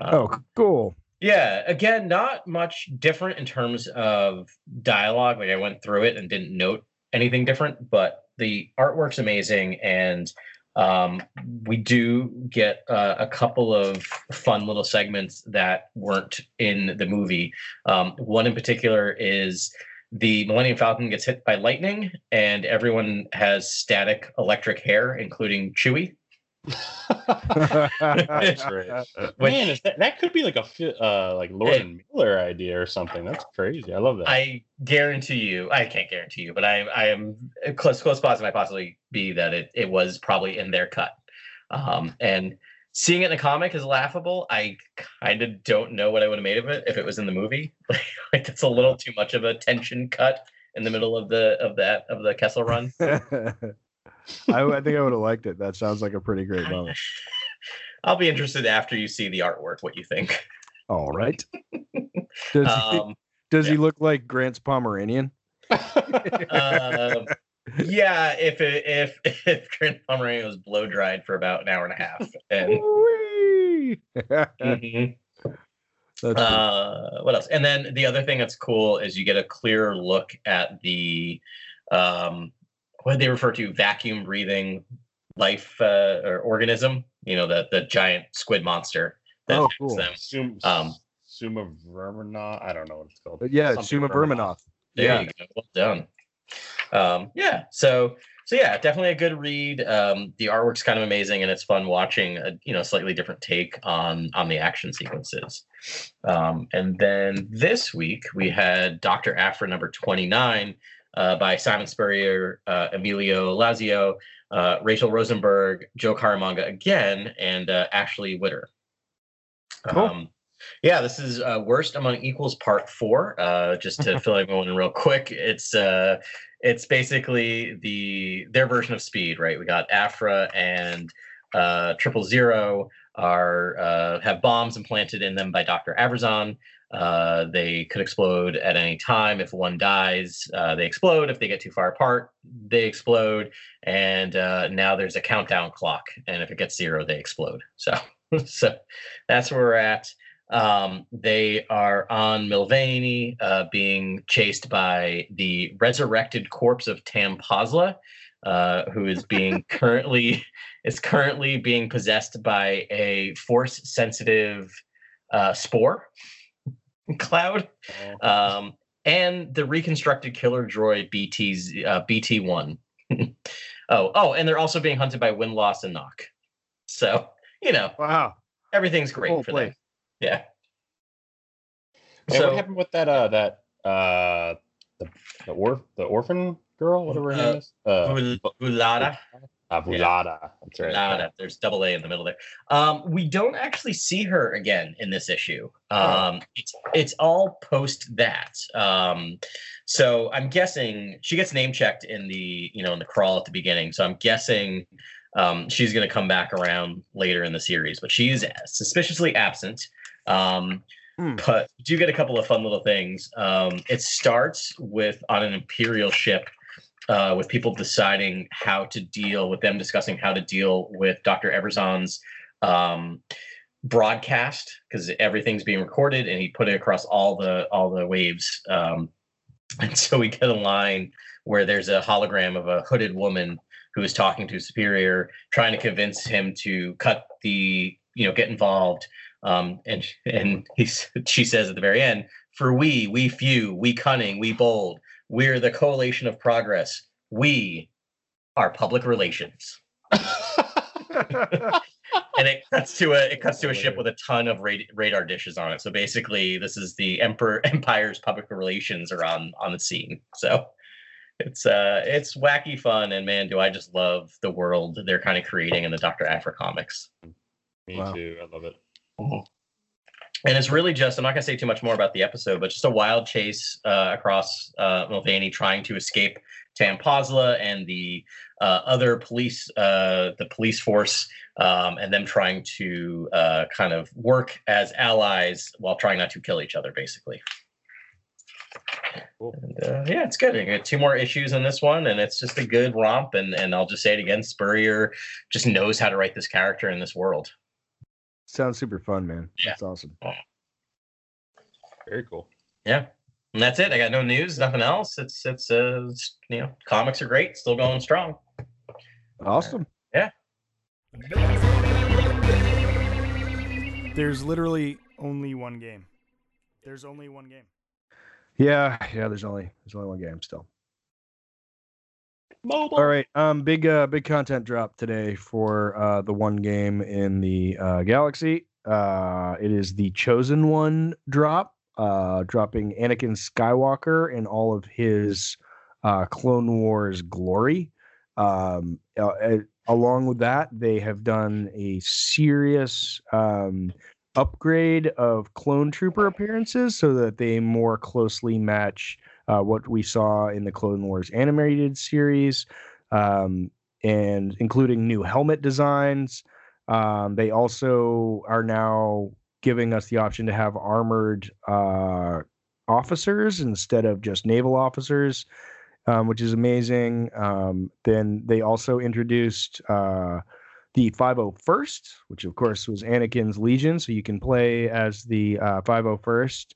S6: Um,
S5: Oh, cool.
S6: yeah, again, not much different in terms of dialogue. Like I went through it and didn't note anything different, but the artwork's amazing, and um, we do get uh, a couple of fun little segments that weren't in the movie. Um, one in particular is the Millennium Falcon gets hit by lightning, and everyone has static electric hair, including Chewie.
S4: That's great.
S6: Which-
S4: Man, is that, that could be like a uh, like Lord
S6: Hey.
S4: and Miller idea or something. That's crazy. I love that.
S6: I guarantee you, I can't guarantee you, but I I am close close positive I possibly be that it it was probably in their cut. Um, and seeing it in a comic is laughable. I kind of don't know what I would have made of it if it was in the movie. like that's a little too much of a tension cut in the middle of the of that of the Kessel run.
S5: I, I think I would have liked it. That sounds like a pretty great moment.
S6: I'll be interested after you see the artwork what you think.
S5: All right. Does, he,
S6: Um,
S5: does he look like Grant's Pomeranian?
S6: um, yeah, if it, if if Grant Pomeranian was blow dried for about an hour and a half, and! Mhm. Uh, what else? And then the other thing that's cool is you get a clearer look at the um, what they refer to vacuum breathing life uh, or organism. You know, the the giant squid monster. that
S5: Oh, cool.
S6: them.
S4: Sum,
S6: Um,
S4: Suma Vermina. I don't know what it's called.
S5: But yeah,
S4: Something
S5: Suma Verminoff.
S6: There
S5: Yeah.
S6: you go. Well done. Um, yeah. So so yeah, definitely a good read. Um, the artwork's kind of amazing, and it's fun watching a you know slightly different take on on the action sequences. Um, and then this week we had Doctor Aphra number twenty nine uh, by Simon Spurrier, uh, Emilio Laiso, uh, Rachel Rosenberg, Joe Caramagna again, and uh, Ashley Witter.
S5: Cool.
S6: Um, yeah, this is uh, Worst Among Equals Part Four. Uh, just to fill everyone in real quick, it's uh, it's basically the their version of Speed, right? We got Aphra and uh, Triple Zero are uh, have bombs implanted in them by Doctor Evazan. Uh, they could explode at any time. If one dies, uh, they explode. If they get too far apart, they explode. And uh, now there's a countdown clock, and if it gets zero, they explode. So, so that's where we're at. Um, they are on Milvayne, uh, being chased by the resurrected corpse of Tam Posla, uh, who is being currently is currently being possessed by a force sensitive uh, spore cloud, um, and the reconstructed killer droid BT's uh, BT one. oh, oh, and they're also being hunted by Win Loss and Nokk. So you know
S5: Wow.
S6: everything's great
S5: Full
S6: for
S5: play.
S6: them. Yeah.
S4: Hey,
S6: so
S4: what happened with that? Uh, that uh, the the, orf- the orphan girl, whatever her
S6: Uh,
S4: name is. Uh,
S6: Vul- Vulada.
S4: Avulada. That's right.
S6: Vulada. There's double A in the middle there. Um, we don't actually see her again in this issue. Um, it's it's all post that. Um, so I'm guessing she gets name checked in the you know in the crawl at the beginning. So I'm guessing um, she's going to come back around later in the series, but she is suspiciously absent. Um,
S5: Hmm.
S6: But you do get a couple of fun little things. Um, it starts with on an Imperial ship uh, with people deciding how to deal with them discussing how to deal with Dr. Evazan's um, broadcast because everything's being recorded and he put it across all the all the waves. Um, and so we get a line where there's a hologram of a hooded woman who is talking to Superior, trying to convince him to cut the you know get involved. Um, and and he's she says at the very end, "For we, we few, we cunning, we bold, we're the coalition of progress. We are public relations." and it cuts to a it cuts to a ship with a ton of rad- radar dishes on it. So basically, this is the emperor empire's public relations are on on the scene. So it's uh it's wacky fun, and man, do I just love the world they're kind of creating in the Doctor Aphra comics.
S4: Me
S5: Wow.
S4: too. I love it.
S6: And it's really just, I'm not going to say too much more about the episode, but just a wild chase uh, across uh, Milvayne trying to escape Tam Posla and the uh, other police, uh, the police force, um, and them trying to uh, kind of work as allies while trying not to kill each other, basically.
S4: Cool.
S6: And, uh, yeah, it's good. I got two more issues in this one, and it's just a good romp. And and I'll just say it again: Spurrier just knows how to write this character in this world.
S5: Sounds super fun, man.
S6: Yeah.
S5: That's awesome.
S4: Very cool.
S6: Yeah. And that's it. I got no news, nothing else. It's it's uh it's, you know, comics are great, still going strong.
S5: Awesome. Yeah.
S2: There's literally only one game. There's only one game.
S5: Yeah, yeah. There's only there's only one game still.
S4: Mobile.
S5: All right. Um, big uh, big content drop today for uh the one game in the uh, galaxy. Uh, it is the chosen one drop. Uh, dropping Anakin Skywalker in all of his uh, Clone Wars glory. Um, uh, uh, along with that, they have done a serious um, upgrade of clone trooper appearances so that they more closely match uh, what we saw in the Clone Wars animated series, um, and including new helmet designs. Um, they also are now giving us the option to have armored uh, officers instead of just naval officers, um, which is amazing. Um, then they also introduced uh, the 501st, which of course was Anakin's Legion, so you can play as the uh, 501st.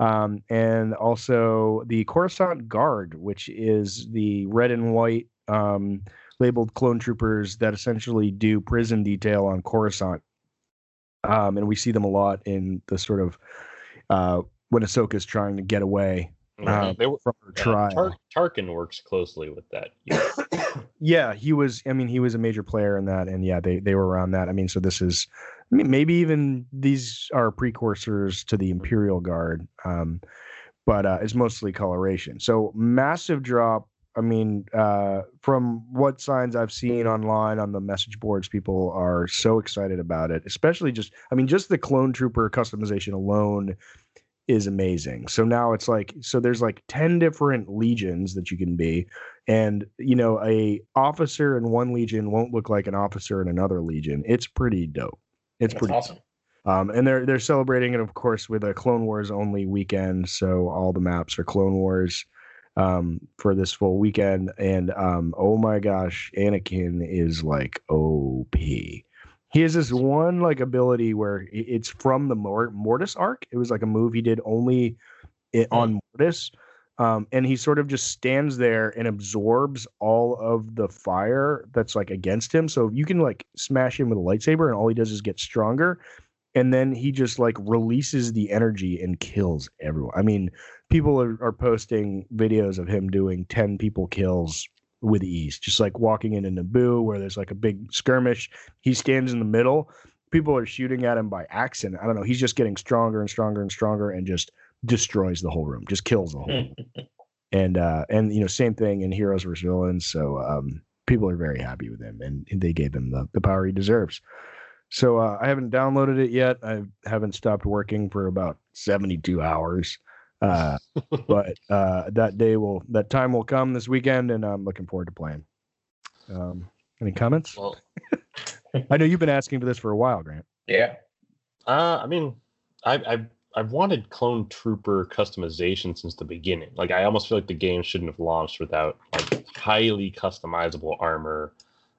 S5: Um, and also the Coruscant Guard, which is the red and white um, labeled clone troopers that essentially do prison detail on Coruscant. Um, and we see them a lot in the sort of uh, when Ahsoka's trying to get away uh,
S4: they were,
S5: from her
S4: yeah,
S5: trial.
S4: Tar- Tarkin works closely with that. Yeah.
S5: yeah, he was. I mean, he was a major player in that, and yeah, they they were around that. I mean, so this is maybe even these are precursors to the Imperial Guard, um, but uh, it's mostly coloration. So massive drop. I mean, uh, from what signs I've seen online on the message boards, people are so excited about it. Especially just, I mean, just the clone trooper customization alone is amazing. So now it's like so there's like 10 different legions that you can be and you know a officer in one legion won't look like an officer in another legion. It's pretty dope. It's
S6: That's
S5: pretty
S6: awesome.
S5: um, and they're they're celebrating it, of course, with a Clone Wars only weekend. So all the maps are Clone Wars um, for this full weekend. And um, oh my gosh, Anakin is like OP. He has this one like ability where it's from the Mor- Mortis arc. It was like a move he did only i- on Mortis. Um, and he sort of just stands there and absorbs all of the fire that's like against him. So you can like smash him with a lightsaber, and all he does is get stronger. And then he just like releases the energy and kills everyone. I mean, people are, are posting videos of him doing 10 people kills with ease, just like walking into Naboo where there's like a big skirmish. He stands in the middle. People are shooting at him by accident. I don't know. He's just getting stronger and stronger and stronger and just destroys the whole room, just kills the whole room. And uh and you know, same thing in Heroes vs. Villains. So um people are very happy with him and they gave him the, the power he deserves. So uh, I haven't downloaded it yet. I haven't stopped working for about 72 hours. Uh, but uh, that day will that time will come this weekend, and I'm looking forward to playing. Um, any comments?
S4: Well,
S5: I know you've been asking for this for a while, Grant.
S6: Yeah.
S4: uh, I mean, I, I've I've wanted Clone Trooper customization since the beginning. Like, I almost feel like the game shouldn't have launched without like highly customizable armor,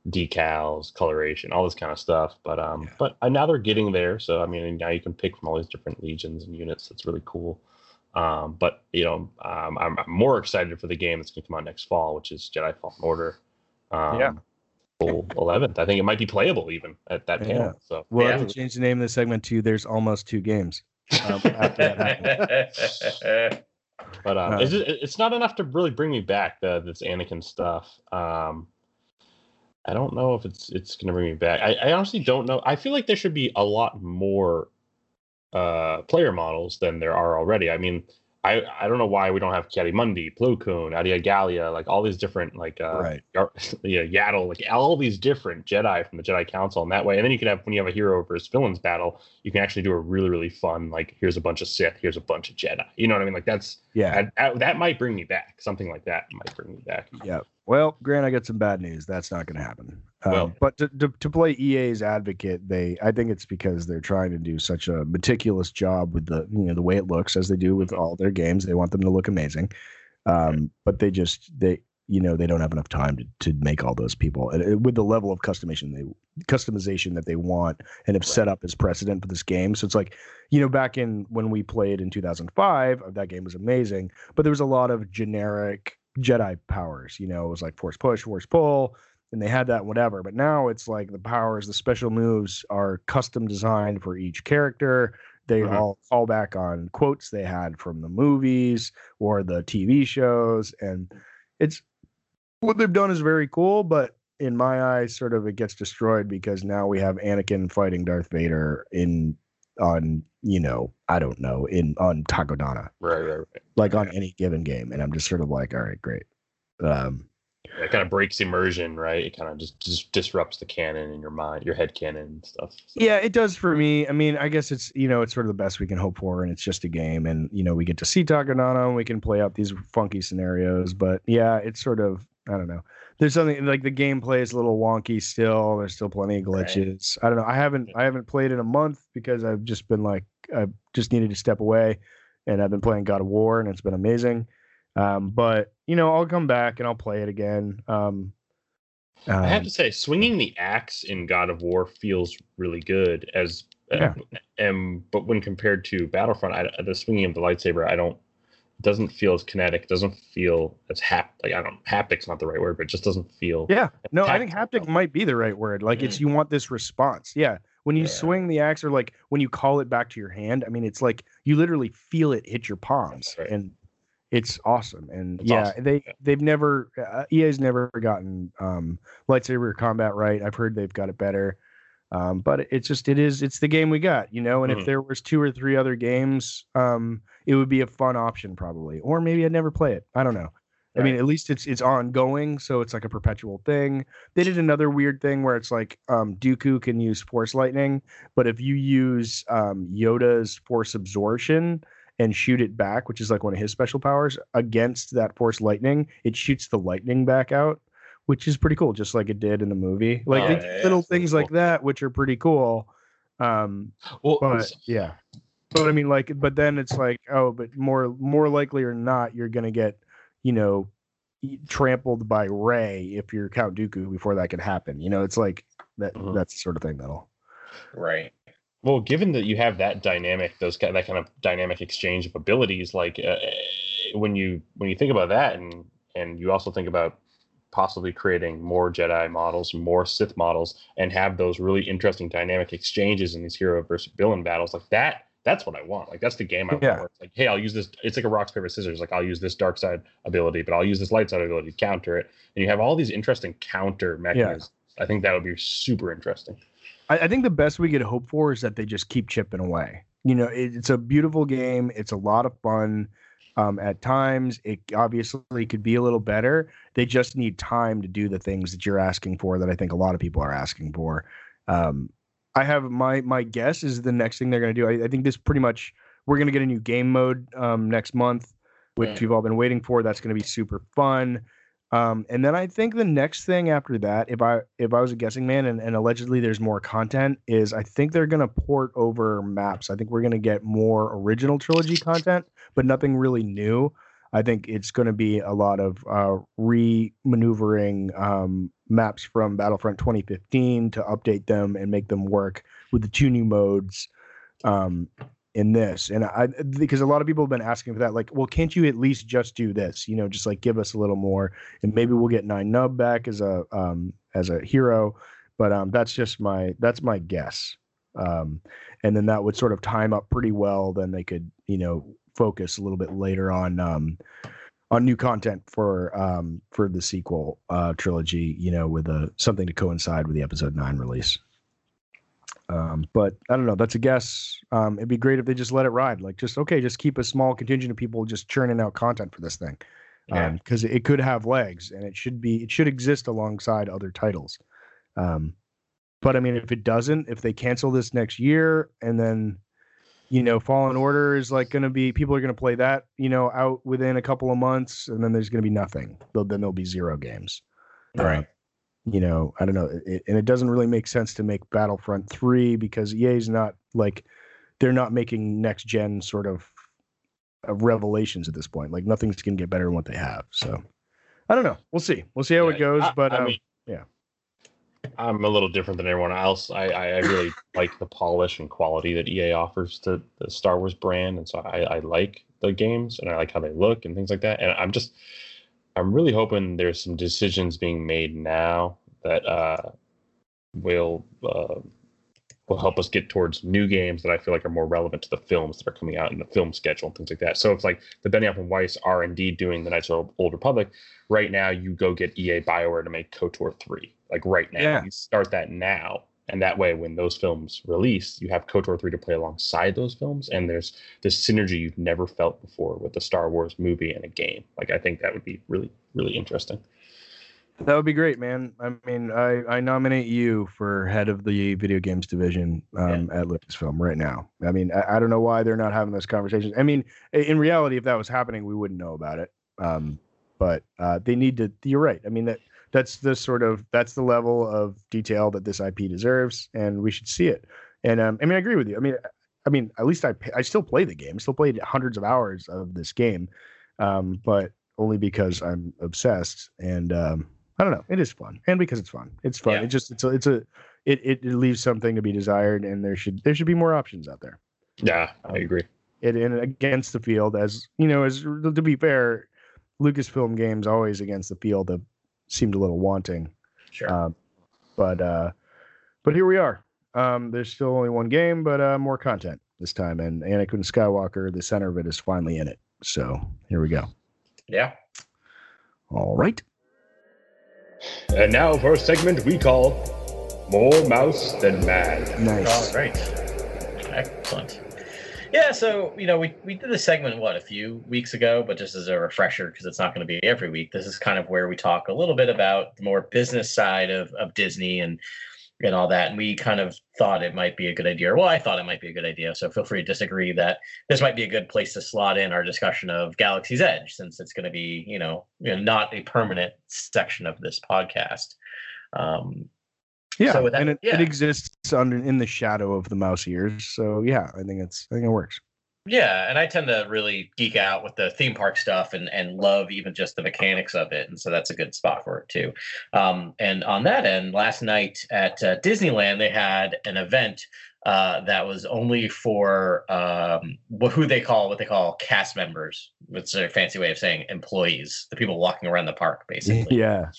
S4: decals, coloration, all this kind of stuff. But um,
S5: Yeah.
S4: but uh, now they're getting there. So I mean, now you can pick from all these different legions and units. That's really cool. Um, but you know, um, I'm, I'm more excited for the game that's going to come out next fall, which is Jedi Fallen Order. Um,
S5: Yeah.
S4: 11th. I think it might be playable even at that panel.
S5: Yeah.
S4: So
S5: We'll
S6: Yeah.
S5: have to change the name of the segment to "There's almost two games." Um, after that happens.
S4: But um,
S5: Uh,
S4: it's, just- it's not enough to really bring me back. The this Anakin stuff. Um, I don't know if it's it's gonna bring me back. I, I honestly don't know. I feel like there should be a lot more uh player models than there are already. I mean, I I don't know why we don't have Mundi, Plo Koon, Adi Gallia, like all these different like uh
S5: Right.
S4: Yeah, Yaddle, like all these different Jedi from the Jedi Council in that way. And then you can have when you have a hero versus villains battle, you can actually do a really really fun like here's a bunch of Sith, here's a bunch of Jedi. You know what I mean? Like that's
S5: Yeah,
S4: that might bring me back. Something like that might bring me back.
S5: yeah. Well, Grant, I got some bad news. That's not going to happen. Um, but to, to to play EA's advocate, they I think it's because they're trying to do such a meticulous job with the you know the way it looks as they do with all their games. They want them to look amazing, um, but they just they you know they don't have enough time to, to make all those people and, with the level of customization they customization that they want and have set up as precedent for this game. So it's like you know back in when we played in 2005, uh, that game was amazing, but there was a lot of generic Jedi powers. You know, it was like force push, force pull, and they had that whatever. But now it's like the powers, the special moves are custom designed for each character. They
S4: Mhm.
S5: all call back on quotes they had from the movies or the TV shows, and it's what they've done is very cool. But in my eyes, sort of it gets destroyed because now we have Anakin fighting Darth Vader in on you know I don't know in on Takodana
S4: Right, right, right.
S5: like on any given game, and I'm just sort of like, all right, great. Um,
S4: It kind of breaks immersion, right? It kind of just, just disrupts the canon in your mind, your head canon and stuff. So,
S5: yeah, it does for me. I mean, I guess it's you know it's sort of the best we can hope for, and it's just a game, and you know we get to see Takodana, and we can play out these funky scenarios. But yeah, it's sort of I don't know. There's something like the gameplay is a little wonky still. There's still plenty of
S6: Right.
S5: glitches. I don't know. I haven't I haven't played in a month because I've just been like I just needed to step away, and I've been playing God of War, and it's been amazing. Um, but you know, I'll come back and I'll play it again. Um,
S4: I have
S5: um,
S4: to say, swinging the axe in God of War feels really good. As uh, um, but when compared to Battlefront, I, the swinging of the lightsaber, I don't doesn't feel as kinetic. Doesn't feel as hap like I don't haptic's not the right word, but it just doesn't feel.
S5: Yeah. No, I think haptic might be the right word. Like it's you want this response. Yeah. When you
S6: Yeah.
S5: swing the axe or like when you call it back to your hand, I mean it's like you literally feel it hit your palms
S4: Right.
S5: and it's awesome. And
S4: It's
S5: yeah,
S4: awesome.
S5: they they've never uh, EA's never gotten um lightsaber combat right. I've heard they've got it better. Um, but it's just it is it's the game we got, you know. And if
S4: Mhm.
S5: there was two or three other games, um, it would be a fun option probably. Or maybe I'd never play it. I don't know. I mean, at least it's it's ongoing, so it's like a perpetual thing. They did another weird thing where it's like um, Dooku can use Force Lightning, but if you use um, Yoda's Force Absorption and shoot it back, which is like one of his special powers, against that Force Lightning, it shoots the lightning back out, which is pretty cool, just like it did in the movie. Like
S4: Oh,
S6: yeah, yeah,
S5: little
S4: really
S5: things like that, which are pretty cool. Um,
S4: Well,
S5: but yeah, but I mean, like, but then it's like, oh, but more more likely or not, you're gonna get, you know, trampled by Rey if you're Count Dooku before that could happen. You know, it's like that.
S4: Mhm.
S5: That's the sort of thing that'll
S6: Right.
S4: Well, given that you have that dynamic, those ki- that kind of dynamic exchange of abilities, like uh, when you when you think about that, and and you also think about possibly creating more Jedi models, more Sith models, and have those really interesting dynamic exchanges in these hero versus villain battles, like that. That's what I want. Like that's the game I want.
S5: Yeah.
S4: where it's like, hey, I'll use this. It's like a rock paper scissors. Like I'll use this dark side ability, but I'll use this light side ability to counter it. And you have all these interesting counter mechanisms. I think that would be super interesting.
S5: I, I think the best we could hope for is that they just keep chipping away. You know, it, it's a beautiful game. It's a lot of fun. Um, at times, it obviously could be a little better. They just need time to do the things that you're asking for. That I think a lot of people are asking for. Um, I have my my guess is the next thing they're going to do. I, I think this pretty much we're going to get a new game mode um, next month, which
S6: Mm.
S5: you've all been waiting for. That's going to be super fun. Um, and then I think the next thing after that, if I if I was a guessing man, and, and allegedly there's more content, is I think they're gonna port over maps. I think we're gonna get more original trilogy content, but nothing really new. I think it's to be a lot of uh, re-maneuvering um, maps from Battlefront 2015 to update them and make them work with the two new modes um, in this. And I because a lot of people have been asking for that, like, well, can't you at least just do this? You know, just like give us a little more, and maybe we'll get Nien Nunb back as a um, as a hero. But um, that's just my that's my guess. Um, and then that would sort of time up pretty well. Then they could you know focus a little bit later on um, on new content for um, for the sequel uh, trilogy. You know, with a something to coincide with the episode nine release. Um, but I don't know. That's a guess. Um, it'd be great if they just let it ride. Like, just okay, just keep a small contingent of people just churning out content for this thing,
S6: Yeah.
S5: because it could have legs and it should be it should exist alongside other titles. Um, but I mean, if it doesn't, if they cancel this next year and then, you know, Fallen Order is like going to be people are going to play that, you know, out within a couple of months, and then there's going to be nothing. There'll, then there'll be zero games
S6: Right.
S5: You know, I don't know, it, and it doesn't really make sense to make Battlefront three because EA's not like they're not making next gen sort of, of revelations at this point. Like nothing's gonna get better than what they have. So I don't know. We'll see. We'll see how it goes.
S4: I-
S5: but
S4: I
S5: um,
S4: mean,
S5: yeah.
S4: I'm a little different than everyone else. I, I, I really like the polish and quality that EA offers to the Star Wars brand, and so I, I like the games and I like how they look and things like that. And I'm just, I'm really hoping there's some decisions being made now that uh, will uh, will help us get towards new games that I feel like are more relevant to the films that are coming out in the film schedule and things like that. So it's like the Benioff and Weiss are indeed doing the Knights of Old Republic. Right now, you go get EA Bioware to make KOTOR three. Like right now,
S5: Yeah.
S4: you start that now, and that way, when those films release, you have KOTOR three to play alongside those films, and there's this synergy you've never felt before with a Star Wars movie and a game. Like I think that would be really really interesting.
S5: That would be great, man. I mean, I, I nominate you for head of the video games division um, at Lucasfilm right now. I mean, I, I don't know why they're not having those conversations. I mean, in reality, if that was happening, we wouldn't know about it. Um, but uh, they need to. You're right. I mean, that that's the sort of that's the level of detail that this IP deserves, and we should see it. And um, I mean, I agree with you. I mean, I mean, at least I I still play the game. I still played hundreds of hours of this game, um, but only because I'm obsessed and. Um, I don't know. It is fun, and because it's fun, it's fun.
S6: Yeah.
S5: It just it's a it's a it, it it leaves something to be desired, and there should there should be more options out there.
S4: Yeah, I agree.
S5: It and against the field, as you know, as to be fair, Lucasfilm games always against the field have seemed a little wanting.
S6: Sure.
S5: Um, but uh, but here we are. Um, there's still only one game, but uh, more content this time, and Anakin Skywalker, the center of it, is finally in it. So here we go.
S6: yeah.
S5: All right.
S7: And now for a segment we call More Mouse Than Man.
S5: Nice.
S6: All right. Excellent. Yeah, so you know, we, we did this segment what a few weeks ago, but just as a refresher, because it's not going to be every week. This is kind of where we talk a little bit about the more business side of, of Disney and and all that. And we kind of thought it might be a good idea. Or, well, I thought it might be a good idea. So feel free to disagree that this might be a good place to slot in our discussion of Galaxy's Edge, since it's going to be, you know, you know, not a permanent section of this podcast. Um,
S5: Yeah,
S6: So that-
S5: and it,
S6: yeah.
S5: it exists under in the shadow of the mouse ears. So yeah, I think it's I think it works.
S6: Yeah, and I tend to really geek out with the theme park stuff and and love even just the mechanics of it, and so that's a good spot for it too. Um, and on that end, last night at uh, Disneyland, they had an event uh, that was only for um, who they call what they call cast members. It's a fancy way of saying employees, the people walking around the park, basically.
S5: Yeah.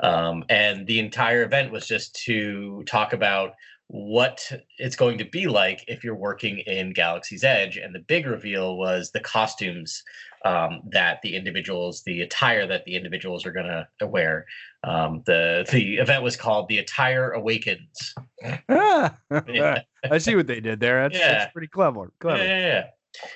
S6: Um, and the entire event was just to talk about what it's going to be like if you're working in Galaxy's Edge. And the big reveal was the costumes um, that the individuals, the attire that the individuals are going to wear. Um, the the event was called "The Attire Awakens."
S5: Ah,
S6: Yeah.
S5: I see what they did there. That's,
S6: Yeah.
S5: that's pretty clever.
S6: Yeah,
S5: Clever.
S6: yeah, yeah.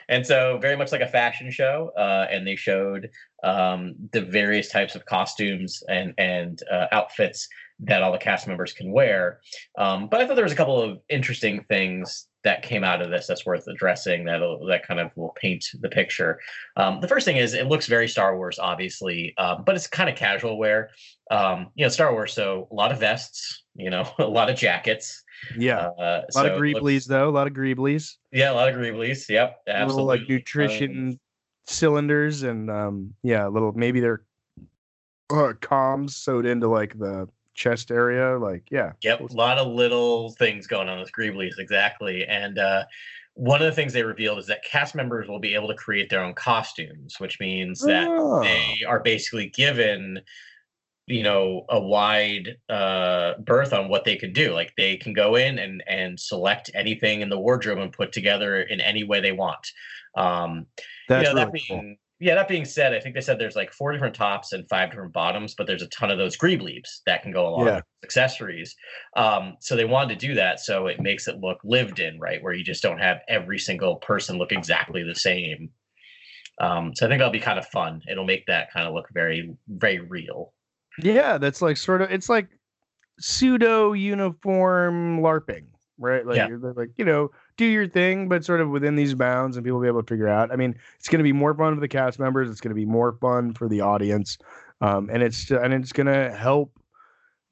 S6: And so, very much like a fashion show, uh, and they showed um, the various types of costumes and and uh, outfits that all the cast members can wear. Um, but I thought there was a couple of interesting things that came out of this that's worth addressing. That that kind of will paint the picture. Um, the first thing is it looks very Star Wars, obviously, um, but it's kind of casual wear. Um, you know, Star Wars, so a lot of vests, you know, a lot of jackets.
S5: Yeah.
S6: Uh,
S5: a lot of
S6: so it
S5: greeblies, though. A lot of greeblies.
S6: Yeah, a lot of greeblies. Yep, absolutely.
S5: Little like
S6: Um,
S5: nutrition cylinders and um yeah, a little maybe they're uh, comms sewed into like the chest area. Like yeah.
S6: Yep, a lot of little things going on with Greeblies, exactly. And uh, one of the things they revealed is that cast members will be able to create their own costumes, which means that
S5: Oh.
S6: they are basically given, you know, a wide uh, berth on what they can do. Like they can go in and and select anything in the wardrobe and put together in any way they want. Um,
S5: That's
S6: you know, that
S5: really cool.
S6: Being yeah, that being said, I think they said there's like four different tops and five different bottoms, but there's a ton of those greeblies that can go along
S5: Yeah.
S6: with accessories. Um, so they wanted to do that so it makes it look lived in, right? Where you just don't have every single person look exactly the same. Um, so I think that'll be kind of fun. It'll make that kind of look very, very real.
S5: Yeah, that's like sort of it's like pseudo uniform LARPing, right? Like
S6: Yeah.
S5: like, you know, do your thing, but sort of within these bounds and people will be able to figure out. I mean, it's gonna be more fun for the cast members, it's gonna be more fun for the audience. Um, and it's and it's gonna help,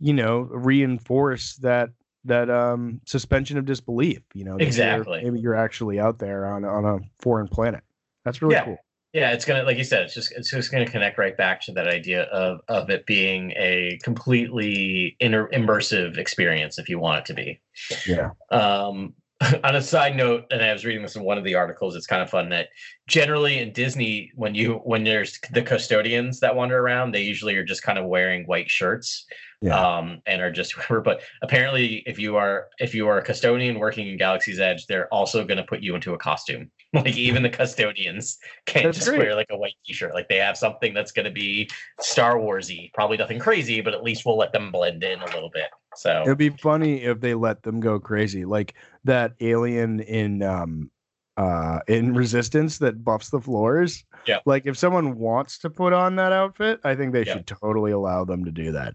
S5: you know, reinforce that that um suspension of disbelief, you know, that you're-
S6: Exactly.
S5: Maybe you're actually out there on on a foreign planet. That's really
S6: Yeah.
S5: cool.
S6: Yeah, it's gonna, like you said, it's just it's just gonna connect right back to that idea of of it being a completely inner immersive experience, if you want it to be.
S5: Yeah.
S6: Um, on a side note, and I was reading this in one of the articles, it's kind of fun that generally in Disney, when you when there's the custodians that wander around, they usually are just kind of wearing white shirts,
S5: Yeah.
S6: um, and are just. But apparently, if you are if you are a custodian working in Galaxy's Edge, they're also going to put you into a costume. Like even the custodians can't
S5: That's
S6: just
S5: great.
S6: wear like a white T-shirt. Like they have something that's going to be Star Warsy. Probably nothing crazy, but at least we'll let them blend in a little bit. So
S5: It'd be funny if they let them go crazy, like that alien in um uh in Resistance that buffs the floors.
S6: Yeah.
S5: Like if someone wants to put on that outfit, I think they
S6: Yeah.
S5: should totally allow them to do that.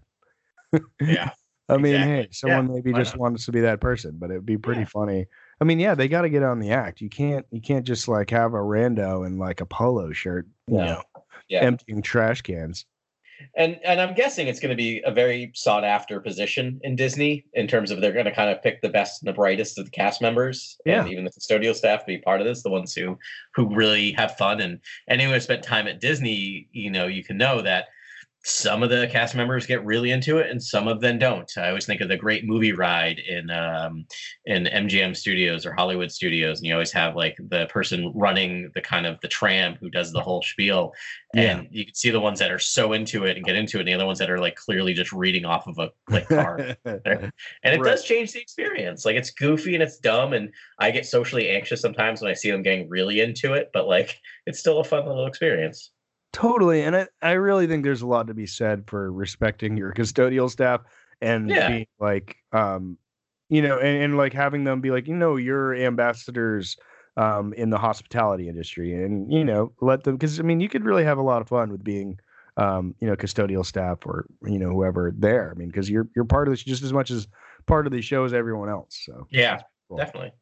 S6: yeah,
S5: I mean,
S6: Exactly.
S5: hey, someone maybe
S6: why
S5: just
S6: not?
S5: wants to be that person, but it'd be pretty
S6: Yeah.
S5: funny. I mean, yeah, they got to get on the act. You can't you can't just like have a rando in like a polo shirt, you
S6: No.
S5: know,
S6: Yeah.
S5: emptying trash cans.
S6: And and I'm guessing it's going to be a very sought after position in Disney in terms of they're going to kind of pick the best and the brightest of the cast members
S5: Yeah.
S6: and even the custodial staff to be part of this, the ones who who really have fun and anyone who spent time at Disney, you know, you can know that some of the cast members get really into it and some of them don't. I always think of the great movie ride in um, in MGM Studios or Hollywood Studios, and you always have like the person running the kind of the tram who does the whole spiel,
S5: Yeah.
S6: and you can see the ones that are so into it and get into it, and the other ones that are like clearly just reading off of a like card. and it
S5: Right.
S6: does change the experience. Like it's goofy and it's dumb, and I get socially anxious sometimes when I see them getting really into it. But like, it's still a fun little experience.
S5: Totally. And I, I really think there's a lot to be said for respecting your custodial staff and
S6: Yeah.
S5: being like, um, you know, and, and like having them be like, you know, you're ambassadors um, in the hospitality industry and, you know, let them, because I mean, you could really have a lot of fun with being, um, you know, custodial staff or, you know, whoever there. I mean, because you're, you're part of this just as much as part of the show as everyone else. So,
S6: Yeah,
S5: cool.
S6: definitely.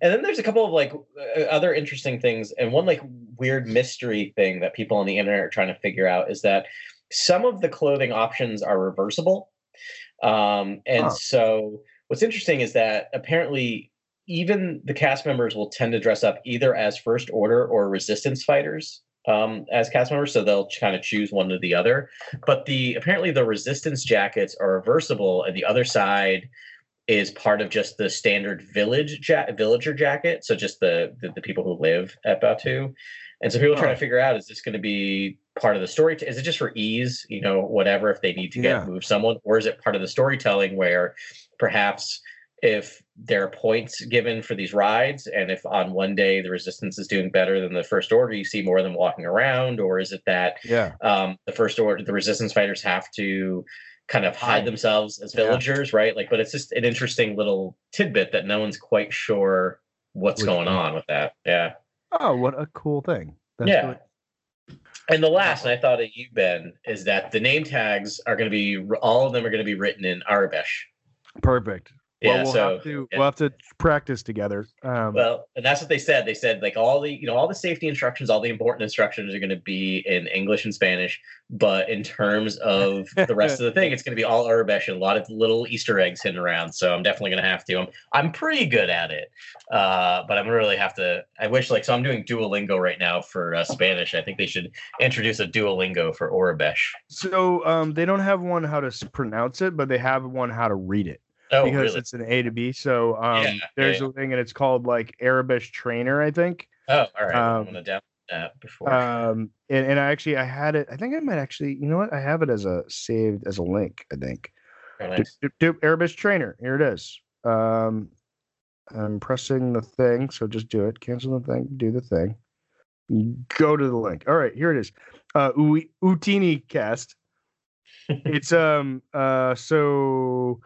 S6: And then there's a couple of like uh, other interesting things, and one like weird mystery thing that people on the internet are trying to figure out is that some of the clothing options are reversible. Um, and
S5: Huh.
S6: so what's interesting is that apparently even the cast members will tend to dress up either as First Order or Resistance fighters um, as cast members, so they'll kind of choose one or the other. But the apparently the Resistance jackets are reversible, and the other side is part of just the standard village ja- villager jacket. So just the, the the people who live at Batuu. And so people are trying to figure out: is this going to be part of the story? Is it just for ease, you know, whatever if they need to get
S5: Yeah.
S6: move someone, or is it part of the storytelling where perhaps if there are points given for these rides, and if on one day the resistance is doing better than the first order, you see more of them walking around, or is it that
S5: Yeah.
S6: um, the first order, the resistance fighters have to kind of hide themselves as
S5: Yeah.
S6: villagers, right? Like, but it's just an interesting little tidbit that no one's quite sure what's
S5: Which
S6: going on with that. Yeah.
S5: Oh, what a cool thing. That's
S6: yeah. And the last, and I thought of you, Ben, is that the name tags are going to be all of them are going to be written in Aurebesh.
S5: perfect.
S6: Yeah,
S5: well, we'll
S6: so
S5: have to
S6: yeah.
S5: we'll have to practice together. Um,
S6: Well, and that's what they said. They said like all the you know all the safety instructions, all the important instructions are going to be in English and Spanish, but in terms of the rest of the thing, it's going to be all Aurebesh and a lot of little Easter eggs hidden around. So I'm definitely going to have to. I'm I'm pretty good at it, uh, but I'm gonna really have to. I wish like so I'm doing Duolingo right now for uh, Spanish. I think they should introduce a Duolingo for Aurebesh.
S5: so um, they don't have one how to pronounce it, but they have one how to read it
S6: Oh,
S5: because
S6: really?
S5: it's an A to B. So um,
S6: Yeah,
S5: there's
S6: yeah.
S5: a thing, and it's called like Aurebesh Trainer, I think.
S6: Oh, all right. I'm
S5: um,
S6: gonna download that before.
S5: Um, and, and I actually I had it. I think I might actually. You know what? I have it as a saved as a link. I think.
S6: Very
S5: Doop,
S6: nice.
S5: doop, doop, Aurebesh Trainer. Here it is. Um, I'm pressing the thing, so just do it. Cancel the thing. Do the thing. Go to the link. All right, here it is. Uh, U- Utini Cast. it's um uh so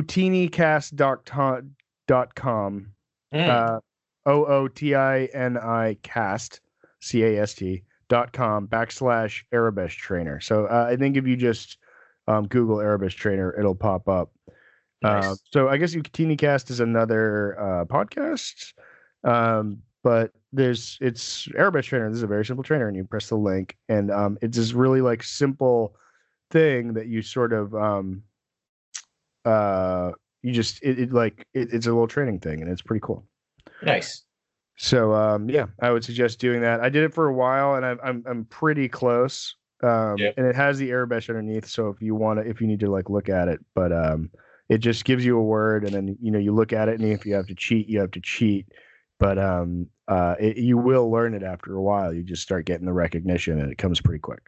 S5: utinicast.com dot com
S6: Mm.
S5: uh, O O T I N I cast C A S T dot com backslash Aurebesh trainer. So uh, I think if you just um, Google Aurebesh trainer, it'll pop up. Uh, so I guess Ukitini Cast is another uh, podcast, um, but there's it's Aurebesh trainer. This is a very simple trainer, and you press the link, and um, it's this really like simple thing that you sort of um, uh, you just it, it like it, it's a little training thing, and it's pretty cool.
S6: nice.
S5: So um, yeah, I would suggest doing that. I did it for a while, and I'm I'm, I'm pretty close. Um,
S6: Yep.
S5: and it has the Aurebesh underneath, so if you want to, if you need to like look at it, but um, it just gives you a word, and then you know you look at it, and if you have to cheat, you have to cheat. But um, uh, it, you will learn it after a while. You just start getting the recognition, and it comes pretty quick.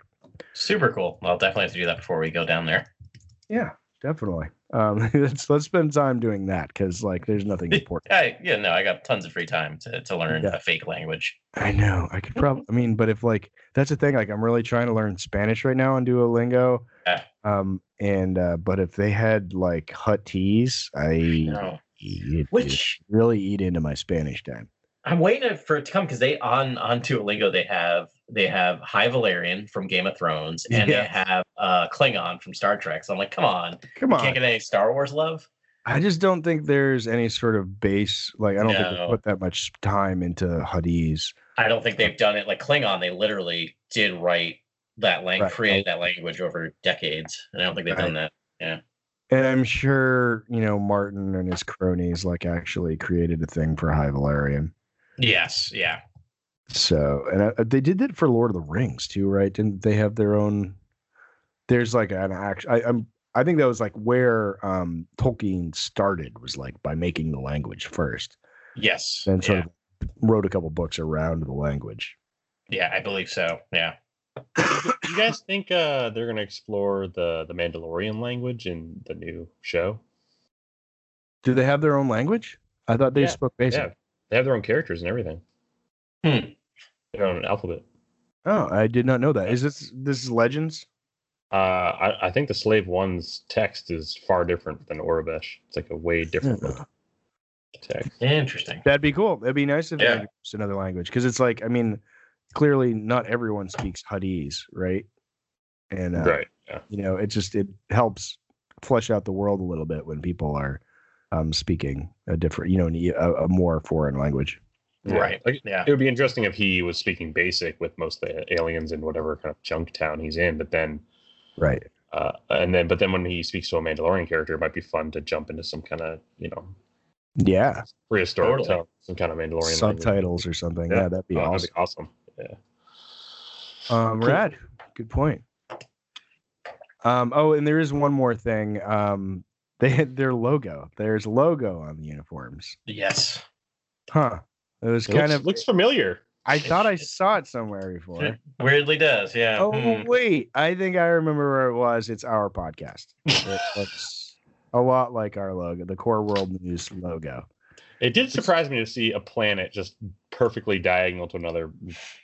S6: Super cool. I'll definitely have to do that before we go down there.
S5: Yeah, definitely. Um, let's let's spend time doing that because like there's nothing important.
S6: I, yeah, no, I got tons of free time to, to learn
S5: Yeah.
S6: a fake language.
S5: I know. I could probably. I mean, but if like that's the thing. Like, I'm really trying to learn Spanish right now on Duolingo.
S6: Yeah.
S5: Um. And uh, but if they had like Huttese, I
S6: No.
S5: it'd
S6: Which
S5: really eat into my Spanish time.
S6: I'm waiting for it to come because they on on Duolingo they have they have High Valyrian from Game of Thrones and
S5: Yeah.
S6: they have uh Klingon from Star Trek. So I'm like, come on,
S5: Come
S6: you
S5: on.
S6: can't get any Star Wars love.
S5: I just don't think there's any sort of base. Like, I don't think they put that much time into Huttese.
S6: I don't think they've done it like Klingon. They literally did write that language,
S5: Right.
S6: created that language over decades, and I don't think they've done that. Yeah.
S5: And I'm sure you know Martin and his cronies like actually created a thing for High Valyrian.
S6: Yes, yeah,
S5: So, and uh, they did that for Lord of the Rings too, right? Didn't they have their own? There's like an act. I, I'm. I think that was like where um, Tolkien started was like by making the language first,
S6: yes,
S5: and sort
S6: yeah,
S5: of wrote a couple books around the language.
S6: yeah. I believe so. Yeah.
S4: you guys think uh, they're going to explore the the Mandalorian language in the new show?
S5: Do they have their own language? I thought they
S4: Yeah,
S5: spoke basic.
S4: Yeah, they have their own characters and everything.
S6: Hmm.
S4: Their own alphabet.
S5: Oh, I did not know that. Is this this is Legends?
S4: Uh, I, I think the Slave One's text is far different than Aurebesh. It's like a way different
S5: Yeah.
S4: text.
S6: Interesting.
S5: That'd be cool. That'd be nice if they
S6: Yeah.
S5: introduced another language because it's like I mean, clearly not everyone speaks Huttese, right? And uh,
S4: Right. Yeah.
S5: you know it just it helps flesh out the world a little bit when people are um speaking a different you know a, a more foreign language
S4: Yeah.
S6: Right.
S4: Like,
S6: Yeah.
S4: it would be interesting if he was speaking basic with most of the aliens in whatever kind of junk town he's in, but then
S5: right
S4: uh, and then but then when he speaks to a Mandalorian character, it might be fun to jump into some kind of you know
S5: Yeah,
S4: prehistoric
S6: Totally.
S4: tone, some kind of Mandalorian language.
S5: subtitles or something.
S4: Yeah.
S5: Yeah, that'd be
S4: Oh,
S5: awesome.
S4: awesome. Yeah.
S5: Um,
S4: Cool.
S5: rad. Good point. Um, oh, and there is one more thing. Um, they had their logo. There's logo on the uniforms.
S6: Yes.
S5: Huh. It was
S4: It
S5: kind
S4: looks,
S5: of.
S4: looks familiar.
S5: I thought I saw it somewhere before.
S6: It weirdly does. Yeah.
S5: Oh
S6: Hmm.
S5: wait, I think I remember where it was. It's our podcast. It looks a lot like our logo, the Core World News logo.
S4: It did surprise me to see a planet just perfectly diagonal to another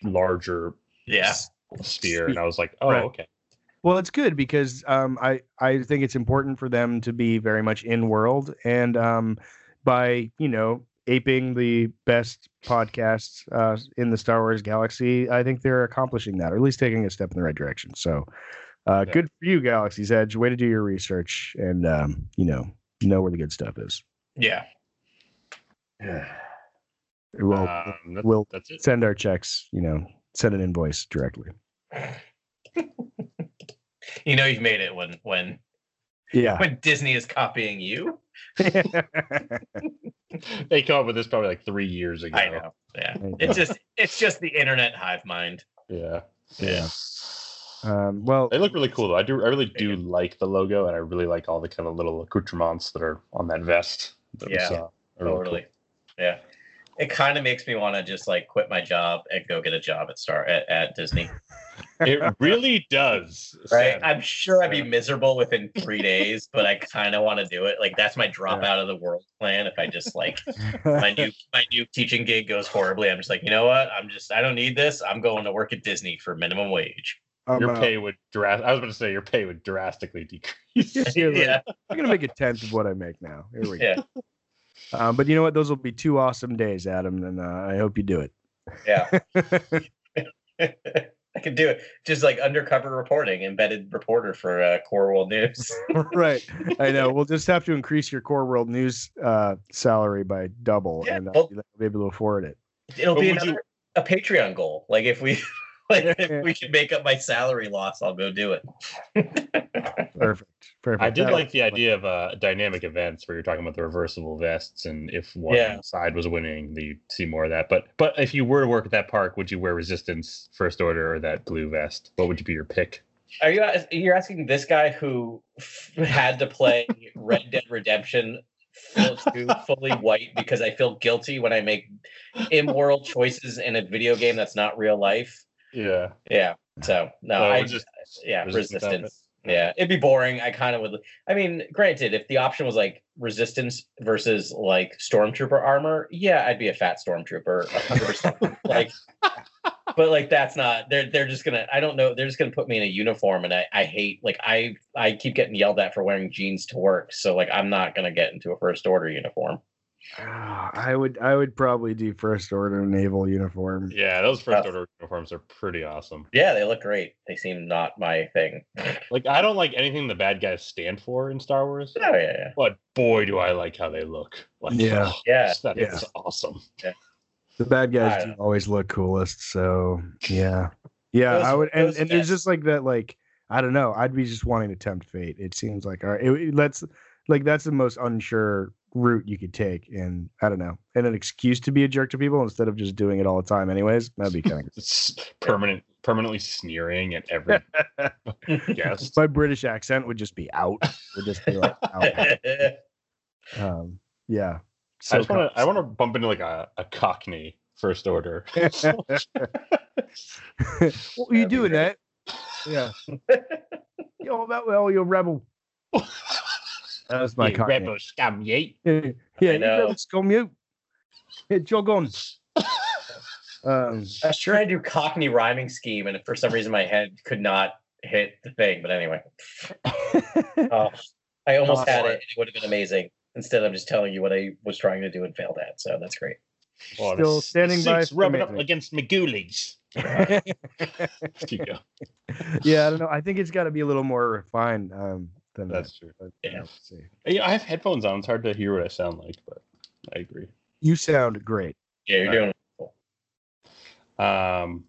S4: larger
S6: Yeah.
S4: sphere, and I was like, "Oh,
S5: Right.
S4: okay."
S5: Well, it's good because um, I I think it's important for them to be very much in world, and um, by you know aping the best podcasts uh, in the Star Wars galaxy, I think they're accomplishing that, or at least taking a step in the right direction. So, uh,
S4: Yeah.
S5: good for you, Galaxy's Edge. Way to do your research, and um, you know know where the good stuff is.
S6: Yeah.
S5: We'll
S4: Um,
S5: we'll
S4: that's it.
S5: send our checks. You know, send an invoice directly.
S6: You know you've made it when when
S5: Yeah.
S6: when Disney is copying you.
S4: They come up with this probably like three years ago.
S6: I know. Yeah.
S5: I know.
S6: It's just it's just the internet hive mind.
S4: Yeah.
S6: Yeah.
S5: um, well,
S4: They look really cool though. I do. I really do like the logo, and I really like all the kind of little accoutrements that are on that vest. That we
S6: Yeah,
S4: saw. They're really
S6: Totally. Yeah. It kind of makes me want to just like quit my job and go get a job at Star at, at Disney.
S4: Cool. It really does.
S6: Right.
S4: Sad.
S6: I'm sure I'd be miserable within three days, but I kind of want to do it. Like that's my drop out of the world plan. If I just like my new my new teaching gig goes horribly, I'm just like, you know what? I'm just I don't need this. I'm going to work at Disney for minimum wage.
S5: I'm,
S4: Your
S5: uh,
S4: pay would drast. I was going to say your pay would drastically decrease.
S5: You're like,
S6: yeah.
S5: I'm gonna make a tenth of what I make now. Here we go.
S6: Yeah.
S5: Um, but you know what? Those will be two awesome days, Adam, and uh, I hope you do it.
S6: Yeah. I could do it. Just like undercover reporting, embedded reporter for uh, Core World News.
S5: right. I know. We'll just have to increase your Core World News uh, salary by double,
S6: Yeah,
S5: and uh,
S6: well-
S5: be able to afford it.
S6: It'll
S4: But
S6: be
S4: would you-
S6: a Patreon goal. Like if we like if we can make up my salary loss, I'll go do it.
S5: Perfect. Perfect.
S4: I did
S5: That-
S4: like the idea of uh, dynamic events where you're talking about the reversible vests, and if one
S6: Yeah.
S4: side was winning, you see more of that. But but if you were to work at that park, would you wear Resistance First Order or that blue vest? What would you be your pick?
S6: Are you you're asking this guy who f- had to play Red Dead Redemption full, to fully white because I feel guilty when I make immoral choices in a video game that's not real life?
S4: Yeah,
S6: Yeah. So no, I
S4: just
S6: yeah
S4: resistance
S6: resistance. Yeah, it'd be boring. I kind of would. I mean, granted, if the option was like resistance versus like stormtrooper armor, yeah, I'd be a fat stormtrooper, 100%. like, but like that's not. They're they're just gonna. I don't know. They're just gonna put me in a uniform, and I I hate like I I keep getting yelled at for wearing jeans to work. So like I'm not gonna get into a first order uniform.
S5: Ah, I would. I would probably do First Order naval uniform.
S4: yeah, those First
S6: Rough.
S4: Order uniforms are pretty awesome.
S6: Yeah, they look great. They seem not my thing.
S4: Like I don't like anything the bad guys stand for in Star Wars,
S6: Oh yeah, yeah.
S4: but boy, do I like how they look. Like,
S5: Yeah.
S4: oh,
S6: Yeah.
S4: that
S5: Yeah.
S4: is awesome.
S5: The bad guys do always look coolest. So yeah, yeah.
S6: Those-
S5: I would. And,
S6: those
S5: and there's just like that. Like I don't know. I'd be just wanting to tempt fate. It seems like all right. It, it- let's like that's the most unsure route you could take. And I don't know. And an excuse to be a jerk to people instead of just doing it all the time. Anyways, that'd be kind of.
S4: Permanent, permanently sneering at every guest.
S5: My British accent would just be out. Would just be like out. Um, yeah.
S4: I just want to. I want to bump into like a, a Cockney First Order.
S5: what are you doing, that? Yeah. Yo, that well, you rebel. That was my
S4: You
S5: Cockney.
S4: rebel scum, ye.
S5: yeah, you
S6: know.
S5: rebel scum, you. Yeah, jog on. Um,
S6: I was trying to do Cockney rhyming scheme, and for some reason my head could not hit the thing. But anyway, oh, I almost had it. and It would have been amazing. Instead, I'm just telling you what I was trying to do and failed at. So that's great.
S4: Oh,
S5: Still
S4: the
S5: standing by
S4: Sikhs
S5: for
S4: rubbing up
S5: amazing.
S4: against McGoolies. Keep going.
S5: yeah, I don't know. I think it's got to be a little more refined um, than
S4: That's
S5: that.
S4: true.
S5: but,
S6: Yeah.
S5: let's see.
S4: Yeah, I have headphones on. It's hard to hear what I sound like, but I agree.
S5: You sound great.
S6: Yeah, you're doing.
S4: Um,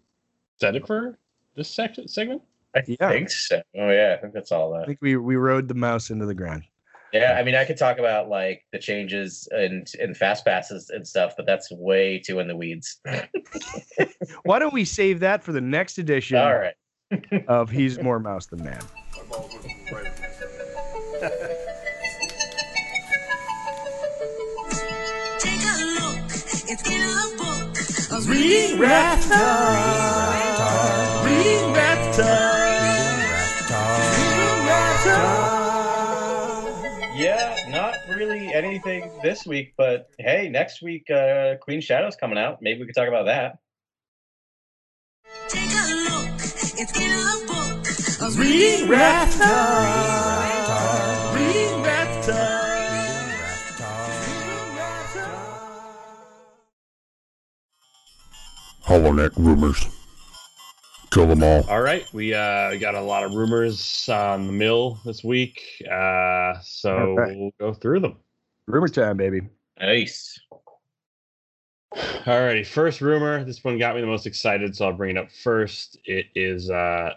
S4: is that it for this section segment?
S6: I
S5: Yeah.
S6: think so. Oh yeah, I think that's all that.
S5: I think we we rode the mouse into the ground.
S6: Yeah, I mean, I could talk about like the changes and and fast passes and stuff, but that's way too in the weeds.
S5: Why don't we save that for the next edition
S6: All right.
S5: of He's More Mouse Than Man?
S9: it's in a book. A
S2: Read rap time. Read rap
S6: Yeah, not really anything this week, but hey, next week uh Queen Shadow's coming out. Maybe we could talk about that.
S9: Take a look, it's in a book. A
S2: Read rap
S7: Holonet rumors. Kill them all.
S4: All right, we uh, got a lot of rumors on the mill this week, uh, so
S5: All right.
S4: we'll go through them.
S5: Rumor time, baby.
S6: Nice.
S4: Alrighty, first rumor. This one got me the most excited, so I'll bring it up first. It is uh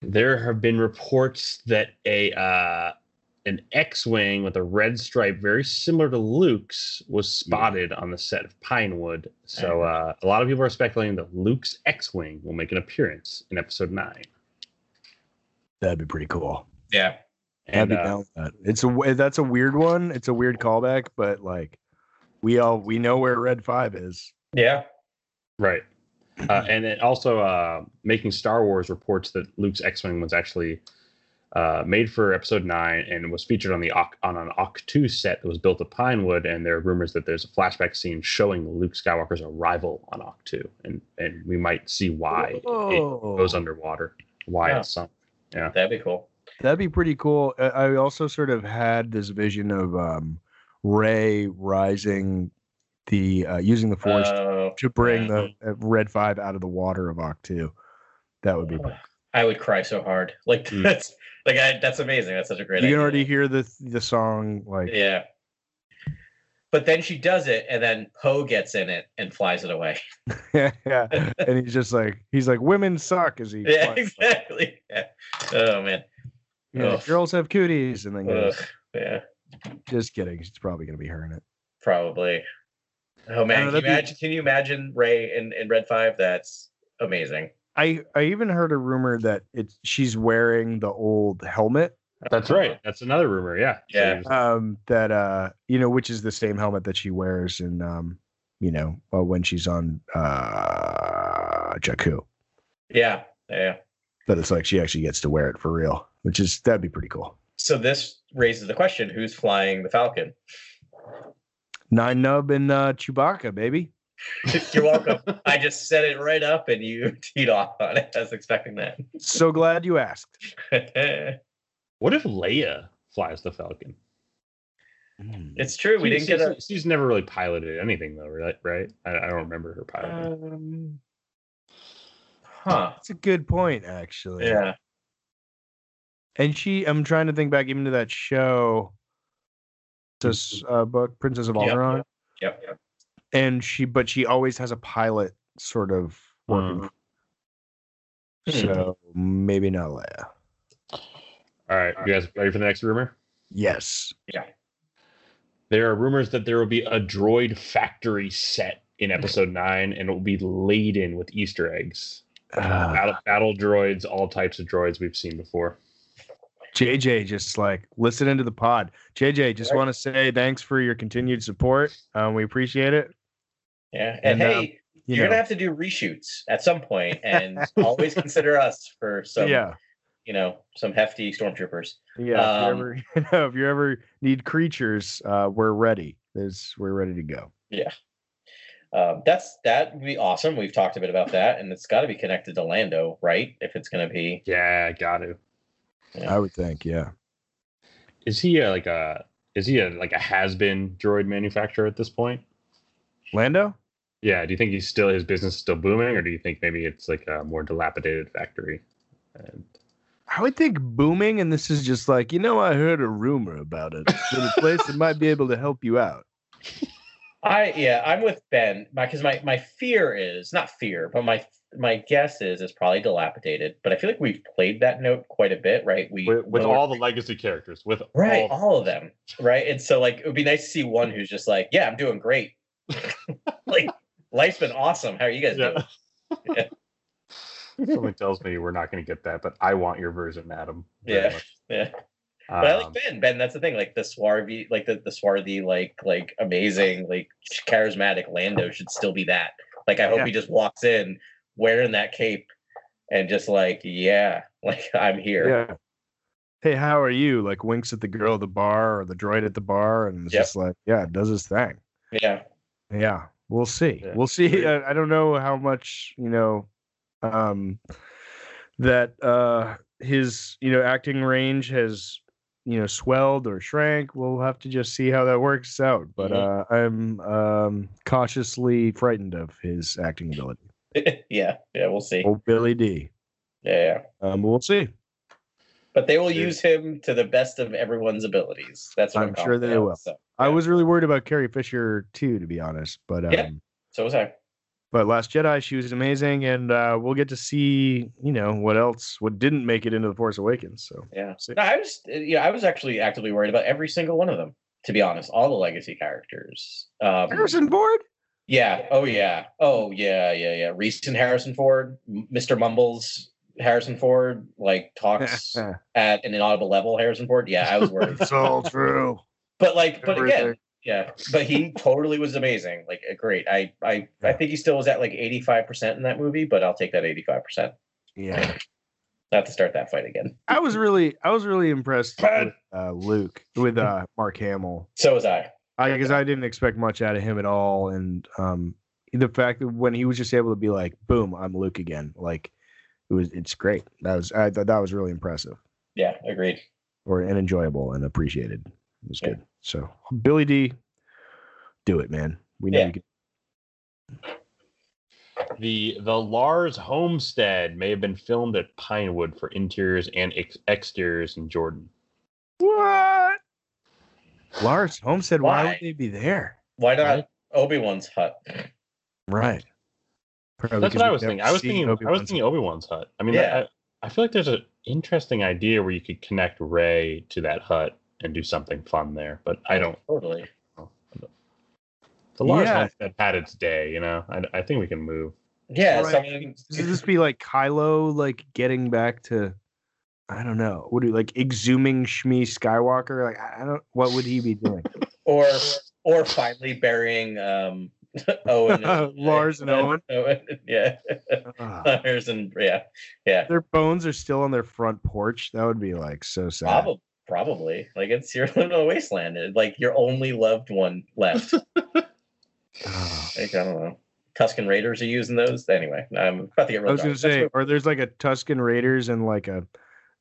S4: there have been reports that a uh an X-wing with a red stripe, very similar to Luke's, was spotted on the set of Pinewood. So uh, a lot of people are speculating that Luke's X-wing will make an appearance in Episode Nine.
S5: That'd be pretty cool.
S6: Yeah.
S5: I'd
S4: And
S5: be
S4: uh,
S5: down with that. It's a w- that's a weird one. It's a weird callback, but like we all we know where Red Five is.
S6: Yeah.
S4: Right. Uh, and it also, uh, Making Star Wars reports that Luke's X-wing was actually uh, made for Episode Nine and was featured on the on an Ahch-To set that was built of Pinewood. And there are rumors that there's a flashback scene showing Luke Skywalker's arrival on Ahch-To, and and we might see why it
S5: Oh.
S4: goes underwater, why
S6: Yeah.
S4: it's sunk.
S6: That'd be cool.
S5: That'd be pretty cool. I I also sort of had this vision of um Rey rising the uh, using the Force
S6: Oh,
S5: to bring
S6: yeah.
S5: the uh, Red Five out of the water of Ahch-To. That would be.
S6: I would cry so hard. Like
S4: Mm.
S6: that's like I, that's amazing. That's such a great
S5: You
S6: idea.
S5: can already hear the the song like
S6: Yeah. But then she does it, and then Poe gets in it and flies it away.
S5: yeah, yeah, and he's just like he's like women suck as he
S6: Yeah,
S5: flies.
S6: exactly. Yeah. Oh man.
S5: Yeah, girls have cooties, and then goes,
S6: Yeah.
S5: just kidding. She's probably gonna be her in it.
S6: Probably. Oh man,
S5: know,
S6: can you,
S5: be-
S6: imagine, can you imagine Rey in, in Red Five? That's amazing.
S5: I I even heard a rumor that it's she's wearing the old helmet
S4: That's right. That's another rumor. Yeah.
S6: Yeah.
S5: um that uh you know which is the same helmet that she wears in um you know uh, when she's on uh Jakku
S6: Yeah, yeah.
S5: but it's like she actually gets to wear it for real which is that'd be pretty cool
S6: So this raises the question: Who's flying the Falcon?
S5: Nien Nunb and uh Chewbacca baby
S6: You're welcome. I just set it right up, and you teed off on it. I was expecting that.
S5: so glad you asked
S4: What if Leia flies the Falcon?
S6: it's true. We
S4: She-
S6: didn't get a.
S4: she's- She's never really piloted anything though, right? Right? I, I don't remember her piloting.
S5: um,
S6: Huh.
S5: that's a good point actually
S6: Yeah.
S5: and she i'm trying to think back even to that show this uh book princess of
S6: Yep,
S5: Alderaan.
S6: Yep. Yep.
S5: And she but she always has a pilot sort of working
S6: Hmm.
S5: so maybe not Leia.
S4: All right, you guys ready for the next rumor?
S5: Yes. Yeah.
S4: There are rumors that there will be a droid factory set in episode nine, and it will be laden with Easter eggs.
S5: Uh,
S4: battle, battle droids, all types of droids we've seen before.
S5: JJ just like listening to the pod. JJ, just
S6: Right.
S5: want to say thanks for your continued support. Um, we appreciate it.
S6: Yeah. And,
S5: And,
S6: hey,
S5: um, You
S6: you're
S5: know,
S6: gonna have to do reshoots at some point, and always consider us for some,
S5: yeah,
S6: you know, some hefty stormtroopers.
S5: yeah.
S6: um,
S5: if, you ever, you know, if you ever need creatures, uh, we're ready. There's, we're ready to go.
S6: Yeah, um, that's that would be awesome. We've talked a bit about that, and it's got to be connected to Lando, right? If it's gonna be,
S4: Yeah, got to.
S6: Yeah.
S5: I would think, yeah.
S4: Is he a, like a? Is he a like a has been droid manufacturer at this point?
S5: Lando.
S4: Yeah. Do you think he's still his business is still booming, or do you think maybe it's like a more dilapidated factory? And
S5: I would think booming, and this is just like, you know, I heard a rumor about it. It's a place that might be able to help you out.
S6: I yeah, I'm with Ben because my my fear is not fear, but my my guess is it's probably dilapidated. But I feel like we've played that note quite a bit, right? We
S4: with, with all the legacy characters, with
S6: right,
S4: all,
S6: all of them, right? And so like it would be nice to see one who's just like, yeah, I'm doing great. like life's been awesome. How are you guys
S4: Yeah.
S6: doing?
S4: Something tells me we're not going to get that, but I want your version, Adam.
S6: Yeah.
S4: much.
S6: Yeah. But I
S4: Um,
S6: like Ben. Ben, that's the thing. Like the swarthy, like the, the swarthy, like like amazing, like charismatic Lando should still be that. Like I hope
S5: Yeah.
S6: he just walks in wearing that cape and just like, yeah, like I'm here.
S5: Yeah. Hey, how are you? Like winks at the girl at the bar or the droid at the bar, and it's
S6: Yep.
S5: just like, yeah, does his thing.
S6: Yeah.
S5: Yeah, we'll see.
S4: Yeah.
S5: We'll see. I, I don't know how much you know, um, that uh his you know acting range has you know swelled or shrank. We'll have to just see how that works out. But uh, I'm um cautiously frightened of his acting ability.
S6: yeah. Yeah. We'll see.
S5: Oh, Billy Dee.
S6: Yeah, yeah.
S5: Um, we'll see.
S6: But they will
S4: Yeah.
S6: use him to the best of everyone's abilities. That's what I'm,
S5: I'm sure they will.
S6: So,
S5: I was really worried about Carrie Fisher too, to be honest. But um,
S6: Yeah. so was I.
S5: but Last Jedi, she was amazing, and uh, we'll get to see, you know, what else, what didn't make it into the Force Awakens. So
S6: Yeah. No, I was yeah, I was actually actively worried about every single one of them, to be honest. All the legacy characters. Um
S5: Harrison Ford.
S6: Yeah. Oh yeah. Oh yeah. Yeah. Yeah. Recent Harrison Ford, Mr. Mumbles, Harrison Ford, like talks at an inaudible level. Harrison Ford. Yeah, I was worried.
S5: it's all true.
S6: But like, but again, yeah. But he totally was amazing. Like, great. I, I, I think he still was at like eighty five percent in that movie, but I'll take that eighty five percent.
S5: Yeah,
S6: Not to start that fight again.
S5: I was really, I was really impressed with uh, Luke with uh, Mark Hamill.
S6: So was I.
S5: I because I didn't expect much out of him at all, and um, the fact that when he was just able to be like, "Boom, I'm Luke again," like it was, it's great. That was, I thought that was really impressive.
S6: Yeah. Agreed.
S5: or and enjoyable and appreciated. It was
S6: Yeah.
S5: good. So Billy Dee, do it, man. We know
S6: Yeah.
S5: you can.
S4: The the Lars homestead may have been filmed at Pinewood for interiors and ex- exteriors in Jordan.
S5: What? Lars Homestead, why,
S6: Why?
S5: would they be there?
S6: Why not
S4: Right.
S6: Obi Wan's hut?
S5: Right. Probably
S4: That's what I was thinking. I was thinking. I was thinking Obi Wan's hut. I mean,
S6: Yeah.
S4: I, I feel like there's an interesting idea where you could connect Rey to that hut and do something fun there. But I don't.
S6: Totally.
S4: The Lars
S5: Yeah.
S4: homestead had its day. You know, I, I think we can move.
S6: Yeah.
S5: Right.
S6: Someone,
S5: Does this be like Kylo, like getting back to? I don't know. Would he like exhuming Shmi Skywalker? Like I I don't. What would he be doing?
S6: or or finally burying um Owen and-
S5: Lars and Owen?
S6: yeah
S5: Ah,
S6: Lars and yeah yeah
S5: their bones are still on their front porch. That would be like so sad.
S6: probably probably. Like it's your little wasteland. It's like your only loved one left. Like I don't know. Tusken Raiders are using those? Anyway I'm about to get real
S5: I was gonna say,
S6: That's
S5: or there's like a Tusken Raiders and like a,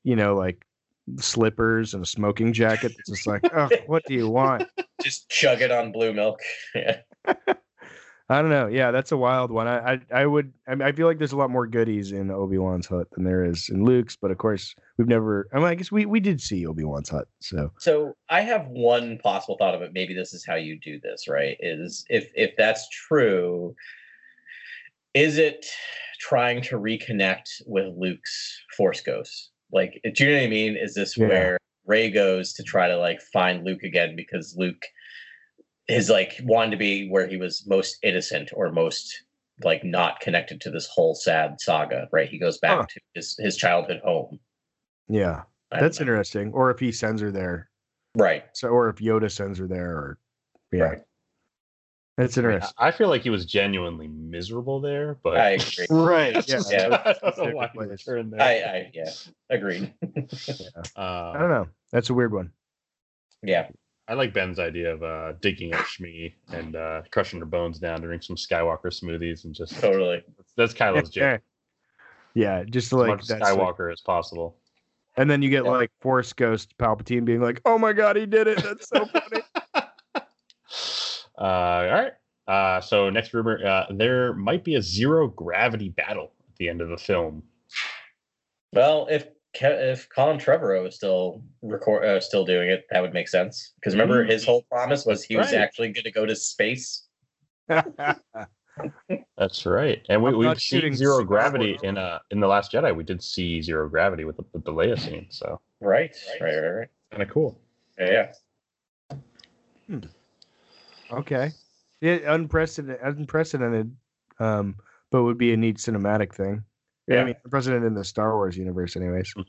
S5: you know, like slippers and a smoking jacket. It's just like, oh, what do you want?
S6: just chug it on blue milk. Yeah
S5: I don't know. Yeah, that's a wild one. I I, I would. I, mean, I feel like there's a lot more goodies in Obi Wan's hut than there is in Luke's, but of course we've never. I mean, I guess we we did see Obi Wan's hut. So
S6: So I have one possible thought of it. Maybe this is how you do this, right? Is if if that's true, is it trying to reconnect with Luke's Force Ghost? Like, do you know what I mean? Is this
S5: Yeah.
S6: where Rey goes to try to like find Luke again because Luke is like wanted to be where he was most innocent or most like not connected to this whole sad saga, right? He goes back
S5: Huh.
S6: to his his childhood home.
S5: yeah, that's
S6: know.
S5: interesting. Or if he sends her there,
S6: right.
S5: so or if Yoda sends her there, or yeah,
S6: Right.
S5: that's
S4: I, mean,
S5: interesting.
S4: I feel like he was genuinely miserable there, but
S6: I agree.
S5: Right. Yeah.
S6: Yeah.
S4: I don't know why he there.
S6: I, I yeah, agreed.
S5: I
S4: Uh,
S5: don't know. That's a weird one.
S6: yeah,
S4: I like Ben's idea of uh, digging up Shmi and uh, crushing her bones down, doing some Skywalker smoothies, and just
S6: totally.
S4: that's Kylo's
S5: Yeah.
S4: jam.
S5: Yeah, just
S4: As
S5: like
S4: much
S5: that's like-
S4: Skywalker as possible.
S5: and then you get
S6: Yeah.
S5: like Force Ghost Palpatine being like, "Oh my god, he did it! That's so funny."
S4: Uh, all right. Uh, so next rumor, uh, there might be a zero gravity battle at the end of the film.
S6: Well, if Ke- if Colin Trevorrow is still record uh, still doing it, that would make sense. Because remember, his whole promise was he was actually going to go to space.
S4: That's right. And we, we've seen zero gravity
S5: Wars.
S4: in uh in the Last Jedi. We did see zero gravity with the, with the Leia scene, so
S6: Right, right, right, right.
S4: kind of cool.
S6: Yeah, yeah.
S5: okay. Yeah, unprecedented, unprecedented, um, but would be a neat cinematic thing. Yeah, I mean, unprecedented in the Star Wars universe, anyways.
S4: Mhm.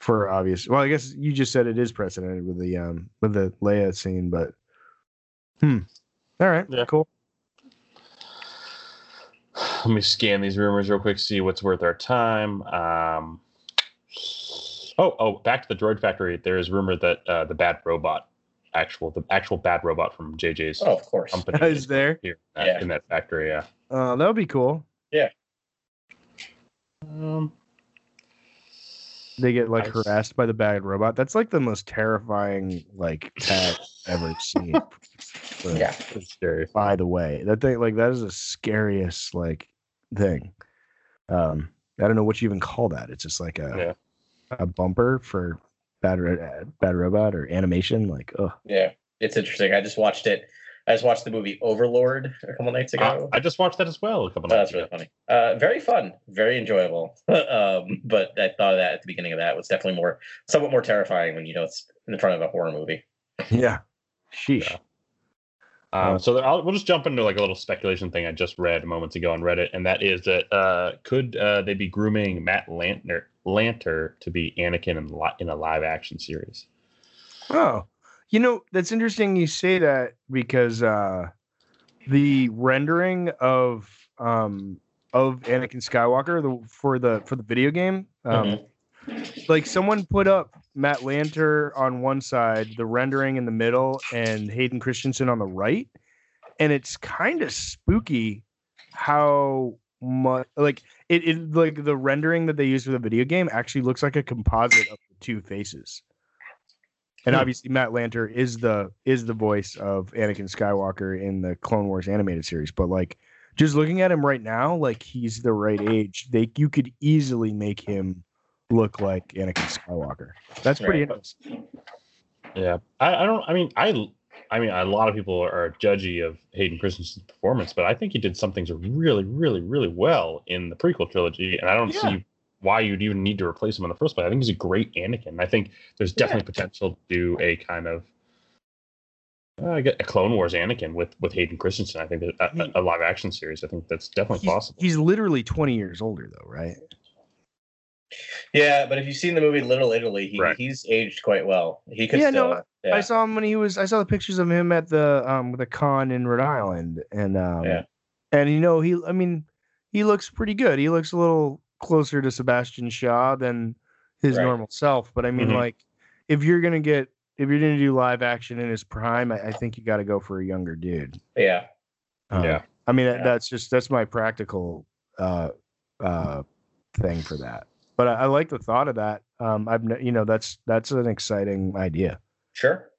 S5: For obvious, well, I guess you just said it is precedented with the um with the Leia scene, but hmm. All right,
S4: Yeah.
S5: cool.
S4: Let me scan these rumors real quick, see what's worth our time. Um, oh, oh, back to the droid factory. There is rumor that uh, the bad robot, actual the actual bad robot from JJ's
S6: Oh, of course.
S4: company,
S5: Is there?
S4: here in that,
S6: Yeah.
S4: in that factory. Yeah.
S5: Uh, that would be cool.
S4: Um,
S5: They get like
S4: Nice.
S5: harassed by the bad robot. That's like the most terrifying like tag ever seen. But,
S6: Yeah.
S4: it's scary.
S5: By the way, that thing like that is the scariest like thing. Um, I don't know what you even call that. It's just like a
S4: Yeah.
S5: a bumper for bad ro- bad robot or animation. Like, oh,
S6: Yeah, it's interesting. I just watched it. I just watched the movie Overlord a couple nights
S4: Uh,
S6: ago.
S4: I just watched that as well a couple
S6: Oh,
S4: nights ago.
S6: that's really funny. Uh, very fun, very enjoyable. um, but I thought of that at the beginning of that was definitely more, somewhat more terrifying when you know it's in front of a horror movie.
S5: yeah, sheesh.
S4: Yeah. Um, so I'll, we'll just jump into like a little speculation thing I just read moments ago on Reddit, and that is that uh, could uh, they be grooming Matt Lanter, Lanter to be Anakin in, li- in a live action series?
S5: Oh, you know that's interesting. You say that because uh, the rendering of um of Anakin Skywalker the for the for the video game um like someone put up Matt Lanter on one side, the rendering in the middle, and Hayden Christensen on the right, and it's kind of spooky how much like it, it like the rendering that they use for the video game actually looks like a composite of the two faces. And
S4: Hmm.
S5: obviously Matt Lanter is the is the voice of Anakin Skywalker in the Clone Wars animated series, but like just looking at him right now, like he's the right age. They you could easily make him look like Anakin Skywalker. That's pretty
S6: Right.
S5: interesting.
S4: Yeah, I, I don't. I mean, I, I mean, a lot of people are judgy of Hayden Christensen's performance, but I think he did some things really, really, really well in the prequel trilogy, and I don't
S6: Yeah.
S4: see why you'd even need to replace him in the first place. I think he's a great Anakin. I think there's definitely potential to do a kind of. Uh, I get a Clone Wars Anakin with with Hayden Christensen. I think that a, a- a live action series. I think that's definitely
S5: He's,
S4: possible.
S5: he's literally 20 years older though, right?
S6: Yeah, but if you've seen the movie Little Italy, he,
S4: Right.
S6: he's aged quite well. He could
S5: Yeah,
S6: still.
S5: no,
S6: yeah.
S5: I saw him when he was I saw the pictures of him at the um the con in Rhode Island and um
S6: Yeah.
S5: and you know he I mean he looks pretty good. He looks a little closer to Sebastian Shaw than his
S6: Right.
S5: normal self, but I mean
S4: Mhm.
S5: like if you're going to get if you're going to do live action in his prime, I, I think you got to go for a younger dude.
S6: yeah.
S5: Um,
S4: Yeah.
S5: I mean
S6: Yeah.
S5: that's just that's my practical uh uh thing for that. But I, I like the thought of that. Um I've you know that's that's an exciting idea.
S6: Sure.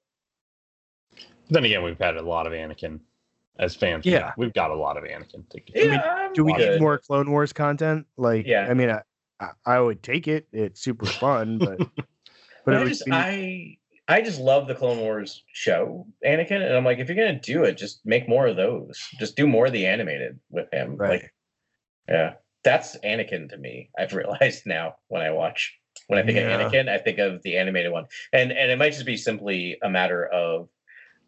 S4: then again, we've had a lot of Anakin as fans.
S5: Yeah.
S4: we've got a lot of Anakin. To
S6: Yeah. I'm
S5: Do we
S6: good.
S5: need more Clone Wars content? Like,
S6: Yeah.
S5: I mean, I, I, I would take it. It's super fun, but but
S6: I just
S5: be-
S6: I I just love the Clone Wars show, Anakin, and I'm like, if you're gonna do it, just make more of those. Just do more of the animated with him.
S5: right.
S6: Like, yeah, that's Anakin to me. I've realized now when I watch when I think
S5: Yeah.
S6: of Anakin, I think of the animated one, and and it might just be simply a matter of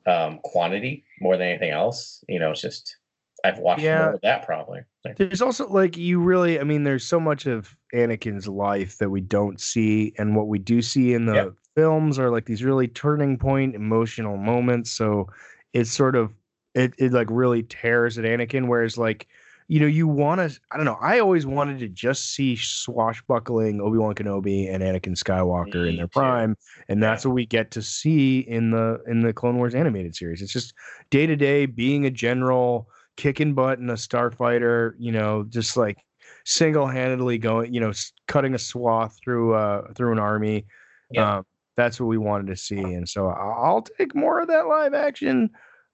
S6: um quantity more than anything else. You know, it's just I've watched
S5: Yeah.
S6: more of that probably.
S5: There's also like you really, I mean, there's so much of Anakin's life that we don't see, and what we do see in the
S6: Yeah.
S5: films are like these really turning point emotional moments. So it's sort of it it like really tears at Anakin. Whereas like you know you want to, I don't know, I always wanted to just see swashbuckling Obi Wan Kenobi and Anakin Skywalker in their
S6: too.
S5: prime, and that's what we get to see in the in the Clone Wars animated series. It's just day to day being a general kicking butt in a starfighter, you know, just like single-handedly going, you know, cutting a swath through uh through an army.
S6: Yeah.
S5: Um, that's what we wanted to see, and so I'll take more of that live action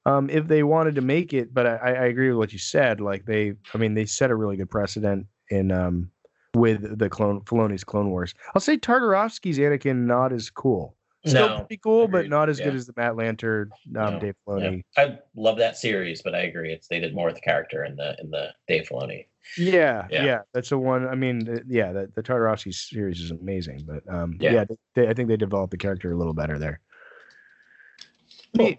S5: um, if they wanted to make it. But I, I agree with what you said. Like they, I mean, they set a really good precedent in um with the clone Filoni's Clone Wars. I'll say Tartakovsky's Anakin not as cool. Still
S6: No,
S5: pretty cool, but not as good as the Matt Lanter, um,
S6: No.
S5: Dave
S6: Yeah.
S5: Filoni.
S6: I love that series, but I agree. It's they did more with the character in the in the Dave Filoni.
S5: Yeah,
S6: Yeah.
S5: yeah, that's the one. I mean, th- yeah, the, the Tartarovsky series is amazing, but um, yeah,
S6: Yeah.
S5: they, they, I think they developed the character a little better there.
S4: Cool.
S5: Neat.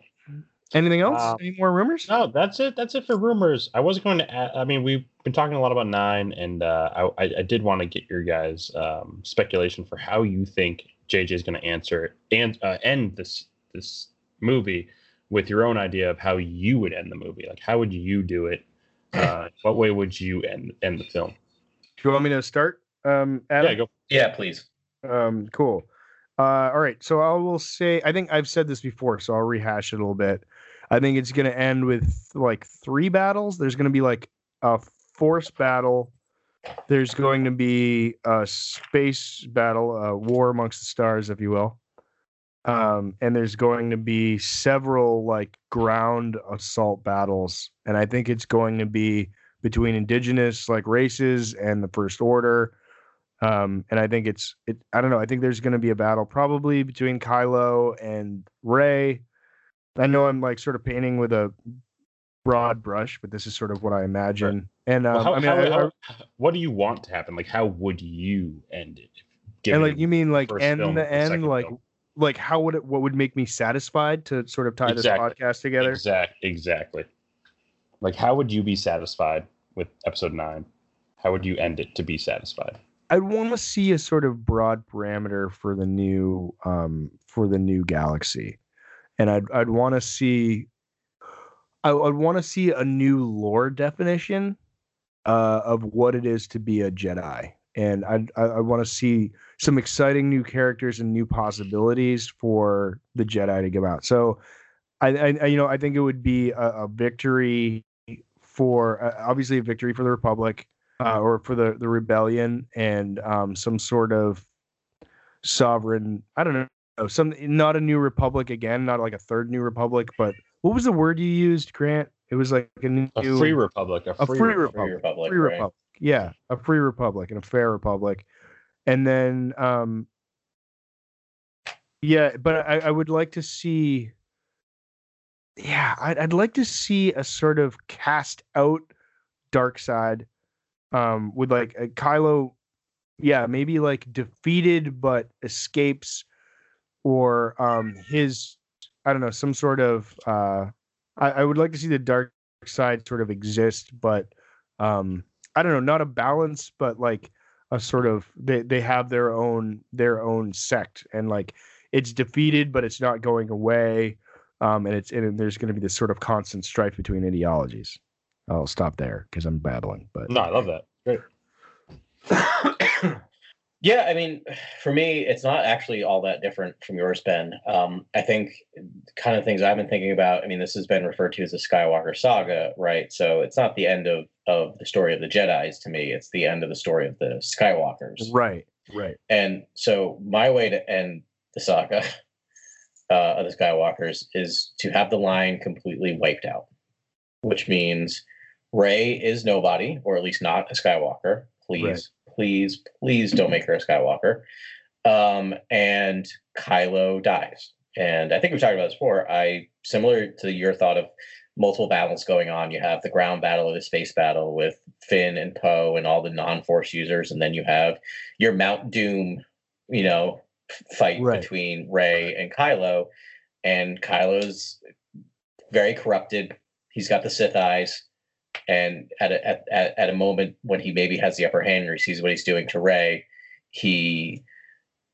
S5: Anything else?
S4: Um,
S5: Any more rumors?
S4: No, that's it. That's it for rumors. I wasn't going to. Add, I mean, we've been talking a lot about nine, and uh, I, I, I did want to get your guys' um, speculation for how you think JJ is going to answer and uh, end this this movie with your own idea of how you would end the movie. Like, how would you do it? Uh, what way would you end end the film?
S5: Do you want me to start? Um, Adam?
S4: Yeah, go.
S6: Yeah, please.
S5: Um, cool. Uh, all right. So I will say, I think I've said this before, so I'll rehash it a little bit. I think it's going to end with like three battles. There's going to be like a force battle. There's going to be a space battle, a war amongst the stars, if you will. Um, and there's going to be several like ground assault battles. And I think it's going to be between indigenous like races and the First Order. Um, and I think it's it. I don't know. I think there's going to be a battle probably between Kylo and Rey. I know I'm like sort of painting with a broad brush, but this is sort of what I imagine. And um,
S4: Well, how,
S5: I mean,
S4: how,
S5: I- I-
S4: how- what do you want to happen? Like, how would you end it?
S5: and like you mean like end
S4: film
S5: the end like
S4: film?
S5: like how would it what would make me satisfied to sort of tie
S4: Exactly.
S5: this podcast together?
S4: Exact, exactly. Like, how would you be satisfied with episode nine? How would you end it to be satisfied?
S5: I'd want to see a sort of broad parameter for the new um for the new galaxy. And I'd I'd want to see I, I'd want to see a new lore definition uh of what it is to be a Jedi. And I'd, I I want to see some exciting new characters and new possibilities for the Jedi to come out. So I, I you know I think it would be a, a victory for uh, obviously a victory for the Republic uh, or for the the rebellion and um, some sort of sovereign. I don't know, some not a new republic again, not like a third new republic, but what was the word you used, Grant? It was like a new
S4: A free republic. A
S5: a
S4: free,
S5: free
S4: republic.
S5: republic,
S6: Republic,
S5: free
S6: right.
S5: republic. Yeah, a free republic and a fair republic, and then um, yeah, but I, I would like to see. Yeah, I'd, I'd like to see a sort of cast out dark side, um, with like a Kylo, yeah, maybe like defeated but escapes, or um, his, I don't know, some sort of. Uh, I, I would like to see the dark side sort of exist, but um, I don't know, not a balance, but like a sort of they they have their own their own sect, and like it's defeated, but it's not going away. Um, and it's and there's going to be this sort of constant strife between ideologies. I'll stop there because I'm babbling. But
S4: No, I love that. Great.
S6: Yeah, I mean, for me, it's not actually all that different from yours, Ben. Um, I think kind of things I've been thinking about. I mean, this has been referred to as the Skywalker saga, right? So it's not the end of of the story of the Jedi's to me. It's the end of the story of the Skywalkers.
S5: right, right,
S6: And so my way to end the saga uh, of the Skywalkers is to have the line completely wiped out, which means Rey is nobody, or at least not a Skywalker. Please,
S5: Right.
S6: Please, please don't make her a Skywalker. Um, and Kylo dies. And I think we've talked about this before. I similar to your thought of multiple battles going on. You have the ground battle the space battle with Finn and Poe and all the non-force users, and then you have your Mount Doom, you know, fight
S5: Right.
S6: between Rey and Kylo. And Kylo's very corrupted. He's got the Sith eyes. And at a, at, at, at a moment when he maybe has the upper hand or he sees what he's doing to Rey, he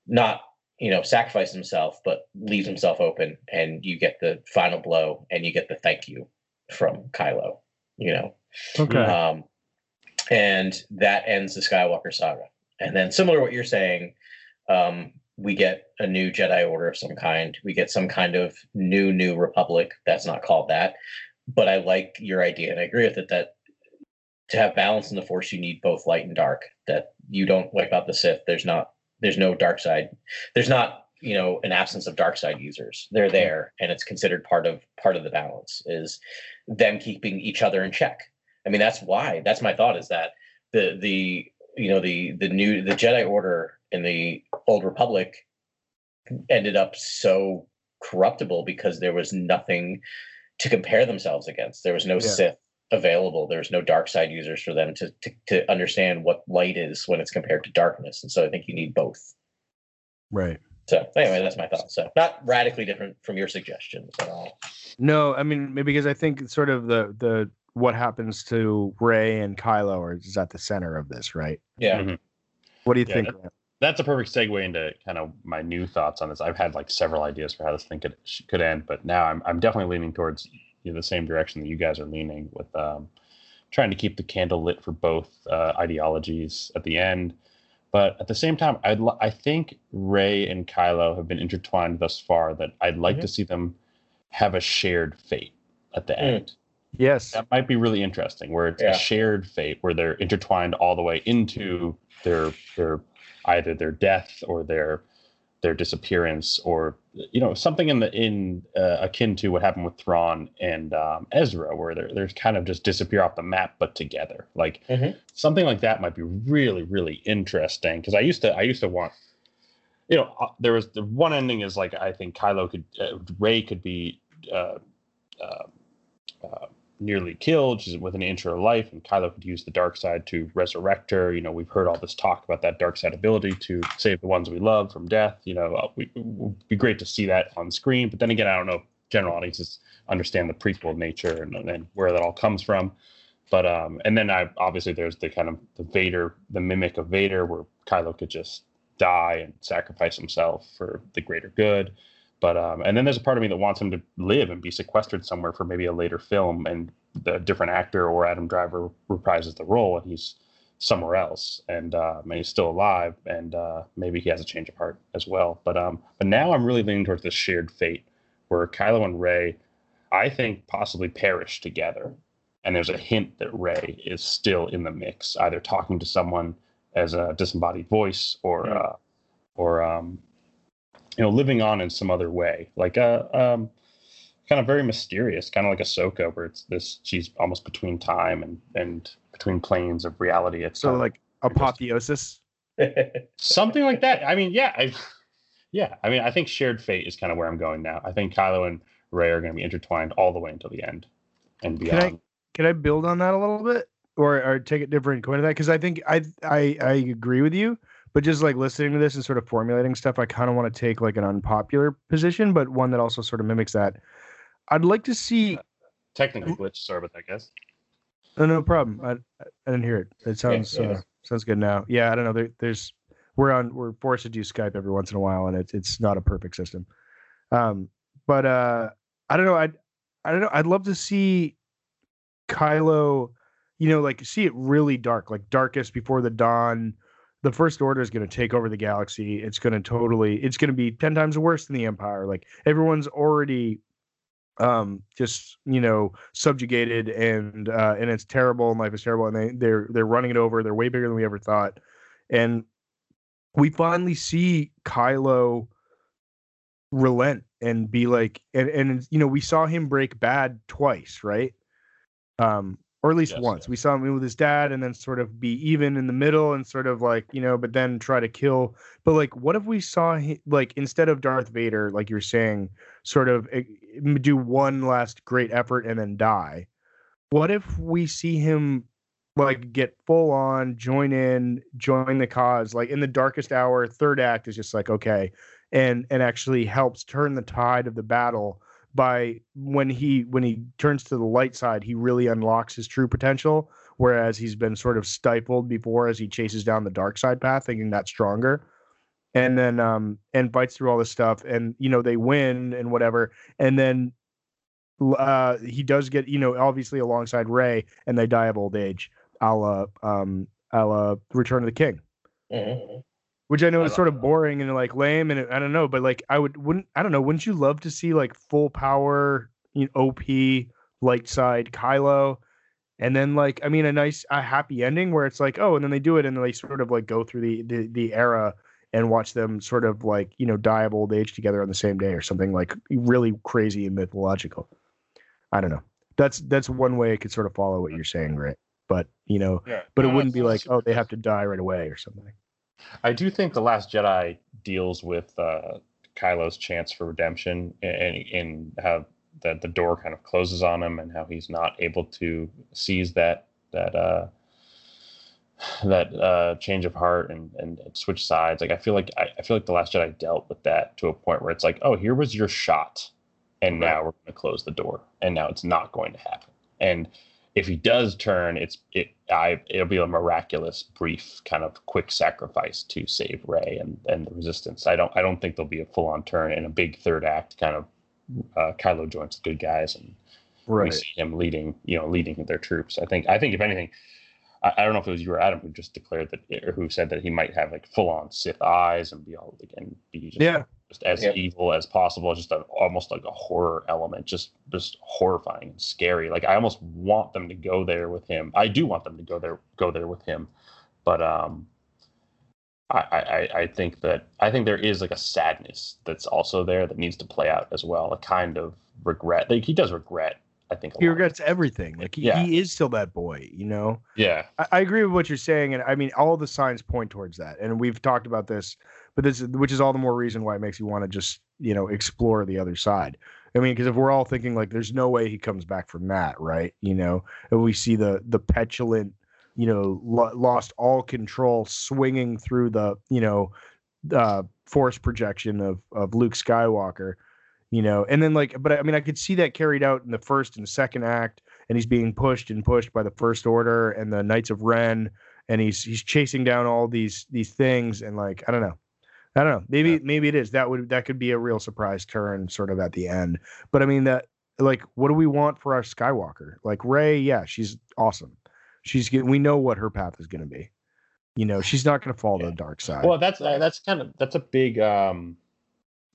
S6: not you know sacrifices himself, but leaves himself open, and you get the final blow, and you get the thank you from Kylo. You know,
S5: okay,
S6: um, and that ends the Skywalker saga. And then, similar to what you're saying, um, we get a new Jedi Order of some kind. We get some kind of new New Republic. That's not called that, but I like your idea, and I agree with it. That to have balance in the Force, you need both light and dark. That you don't wipe out the Sith. There's not. There's no dark side. There's not you know an absence of dark side users. They're there, and it's considered part of part of the balance. Is them keeping each other in check. I mean, that's why. That's my thought. Is that the the you know the the new the Jedi Order in the Old Republic ended up so corruptible because there was nothing to compare themselves against. There was no
S5: Yeah.
S6: Sith available. There's no dark side users for them to, to to understand what light is when it's compared to darkness. And so I think you need both.
S5: Right.
S6: So anyway, that's my thought. So not radically different from your suggestions at all.
S5: No, I mean because I think sort of the the what happens to Rey and Kylo is at the center of this, right?
S6: Yeah.
S4: Mhm.
S5: What do you
S4: Yeah,
S5: think?
S4: that-
S5: Grant?
S4: That's a perfect segue into kind of my new thoughts on this. I've had like several ideas for how this thing could could end, but now I'm I'm definitely leaning towards you know, the same direction that you guys are leaning with um, trying to keep the candle lit for both uh, ideologies at the end. But at the same time, I'd li- I think Rey and Kylo have been intertwined thus far that I'd like to see them have a shared fate at the
S6: Mm.
S4: end.
S5: Yes.
S4: That might be really interesting, where it's
S6: Yeah.
S4: a shared fate, where they're intertwined all the way into their their either their death or their their disappearance, or you know something in the in uh, akin to what happened with Thrawn and um, Ezra, where they're they're kind of just disappear off the map, but together. Like
S6: Mhm.
S4: something like that might be really really interesting because I used to I used to want. You know, uh, there was the one ending is like I think Kylo could, uh, Rey could be uh, uh, uh, nearly killed. She's with an inch of her life, and Kylo could use the dark side to resurrect her. You know, we've heard all this talk about that dark side ability to save the ones we love from death. You know, uh, we, it would be great to see that on screen. But then again, I don't know general audiences understand the prequel nature and, and where that all comes from. But um, and then I obviously there's the kind of the Vader, the mimic of Vader, where Kylo could just die and sacrifice himself for the greater good. But um, and then there's a part of me that wants him to live and be sequestered somewhere for maybe a later film, and the different actor or Adam Driver reprises the role, and he's somewhere else, and um, and he's still alive, and uh, maybe he has a change of heart as well. But um, but now I'm really leaning towards this shared fate, where Kylo and Rey, I think, possibly perish together, and there's a hint that Rey is still in the mix, either talking to someone as a disembodied voice, or
S6: Hmm.
S4: uh, or um, you know, living on in some other way, like a um, kind of very mysterious, kind of like Ahsoka, where it's this she's almost between time and and between planes of reality. It's
S5: So like apotheosis.
S4: something like that. I mean, yeah, I, yeah. I mean, I think shared fate is kind of where I'm going now. I think Kylo and Rey are going to be intertwined all the way until the end and
S5: Can I-
S4: beyond.
S5: Can I build on that a little bit, or or take it different, go of that? Because I think I I I agree with you, but just like listening to this and sort of formulating stuff, I kind of want to take like an unpopular position, but one that also sort of mimics that. I'd like to see.
S4: Technically glitch, sorry about that, guys.
S5: No, no problem. I I didn't hear it. It sounds
S6: yeah.
S5: uh, sounds good now. Yeah, I don't know. There, there's we're on we're forced to do Skype every once in a while, and it's it's not a perfect system. Um, but uh, I don't know. I I don't know. I'd love to see Kylo, you know, like see it really dark, like darkest before the dawn. The First Order is going to take over the galaxy. It's going to totally. It's going to be ten times worse than the Empire. Like everyone's already um just you know subjugated and uh and it's terrible and life is terrible and they they're they're running it over they're way bigger than we ever thought and we finally see Kylo relent and be like and and you know we saw him break bad twice right um or at least
S4: Yes,
S5: once.
S4: yeah.
S5: we saw him with his dad and then sort of be even in the middle and sort of like you know but then try to kill. But like what if we saw him like instead of Darth Vader like you're saying sort of eh, do one last great effort and then die? What if we see him like get full on join in join the cause like in the darkest hour third act is just like okay and and actually helps turn the tide of the battle by when he when he turns to the light side he really unlocks his true potential whereas he's been sort of stifled before as he chases down the dark side path thinking that's stronger. And then um and bites through all this stuff and you know they win and whatever. And then uh he does get you know obviously alongside rey and they die of old age a la um a la return of the king.
S6: Mhm.
S5: Which I know
S4: I
S5: is sort of
S4: that.
S5: boring and like lame, and I don't know, but like I would wouldn't I don't know, wouldn't you love to see like full power, you know, OP light side Kylo, and then like I mean a nice a happy ending where it's like oh, and then they do it and they sort of like go through the the, the era and watch them sort of like you know die of old age together on the same day or something like really crazy and mythological. I don't know. That's that's one way I could sort of follow what you're saying, right? But you know,
S4: Yeah.
S5: but it wouldn't be like oh they have to die right away or something.
S4: I do think the Last Jedi deals with uh, Kylo's chance for redemption and and how that the door kind of closes on him and how he's not able to seize that that uh that uh change of heart and and switch sides. Like i feel like I, I feel like the last jedi dealt with that to a point where it's like oh here was your shot and now we're going to close the door and now it's not going to happen. And if he does turn it's it i it'll be a miraculous brief kind of quick sacrifice to save rey and and the resistance i don't i don't think there'll be a full on turn and a big third act kind of uh, Kylo joins the good guys and we see him leading, you know, leading their troops. I think, I think if anything, I, I don't know if it was you or Adam who just declared that, or who said that he might have like full on Sith eyes and be all like, and be just,
S5: Yeah.
S4: just as
S6: Yeah.
S4: evil as possible, just a, almost like a horror element, just just horrifying and scary. Like I almost want them to go there with him. I do want them to go there, go there with him, but um, I, I, I think that I think there is like a sadness that's also there that needs to play out as well. A kind of regret. Like he does regret. I think
S5: He regrets everything. Like he,
S4: Yeah.
S5: he is still that boy, you know.
S4: Yeah,
S5: I, I agree with what you're saying, and I mean all the signs point towards that. And we've talked about this, but this which is all the more reason why it makes you want to just you know explore the other side. I mean, because if we're all thinking like there's no way he comes back from that, right? You know, and we see the the petulant, you know, lo- lost all control, swinging through the you know, uh, force projection of of Luke Skywalker. You know, and then like, but I mean, I could see that carried out in the first and second act, and he's being pushed and pushed by the First Order and the Knights of Ren, and he's he's chasing down all these these things, and like, I don't know, I don't know, maybe
S4: Yeah.
S5: maybe it is that would that could be a real surprise turn, sort of at the end. But I mean that like, what do we want for our Skywalker? Like Rey, yeah, she's awesome. She's get- we know what her path is going to be. You know, she's not going to fall to the dark side.
S4: Well, that's uh, that's kind of that's a big um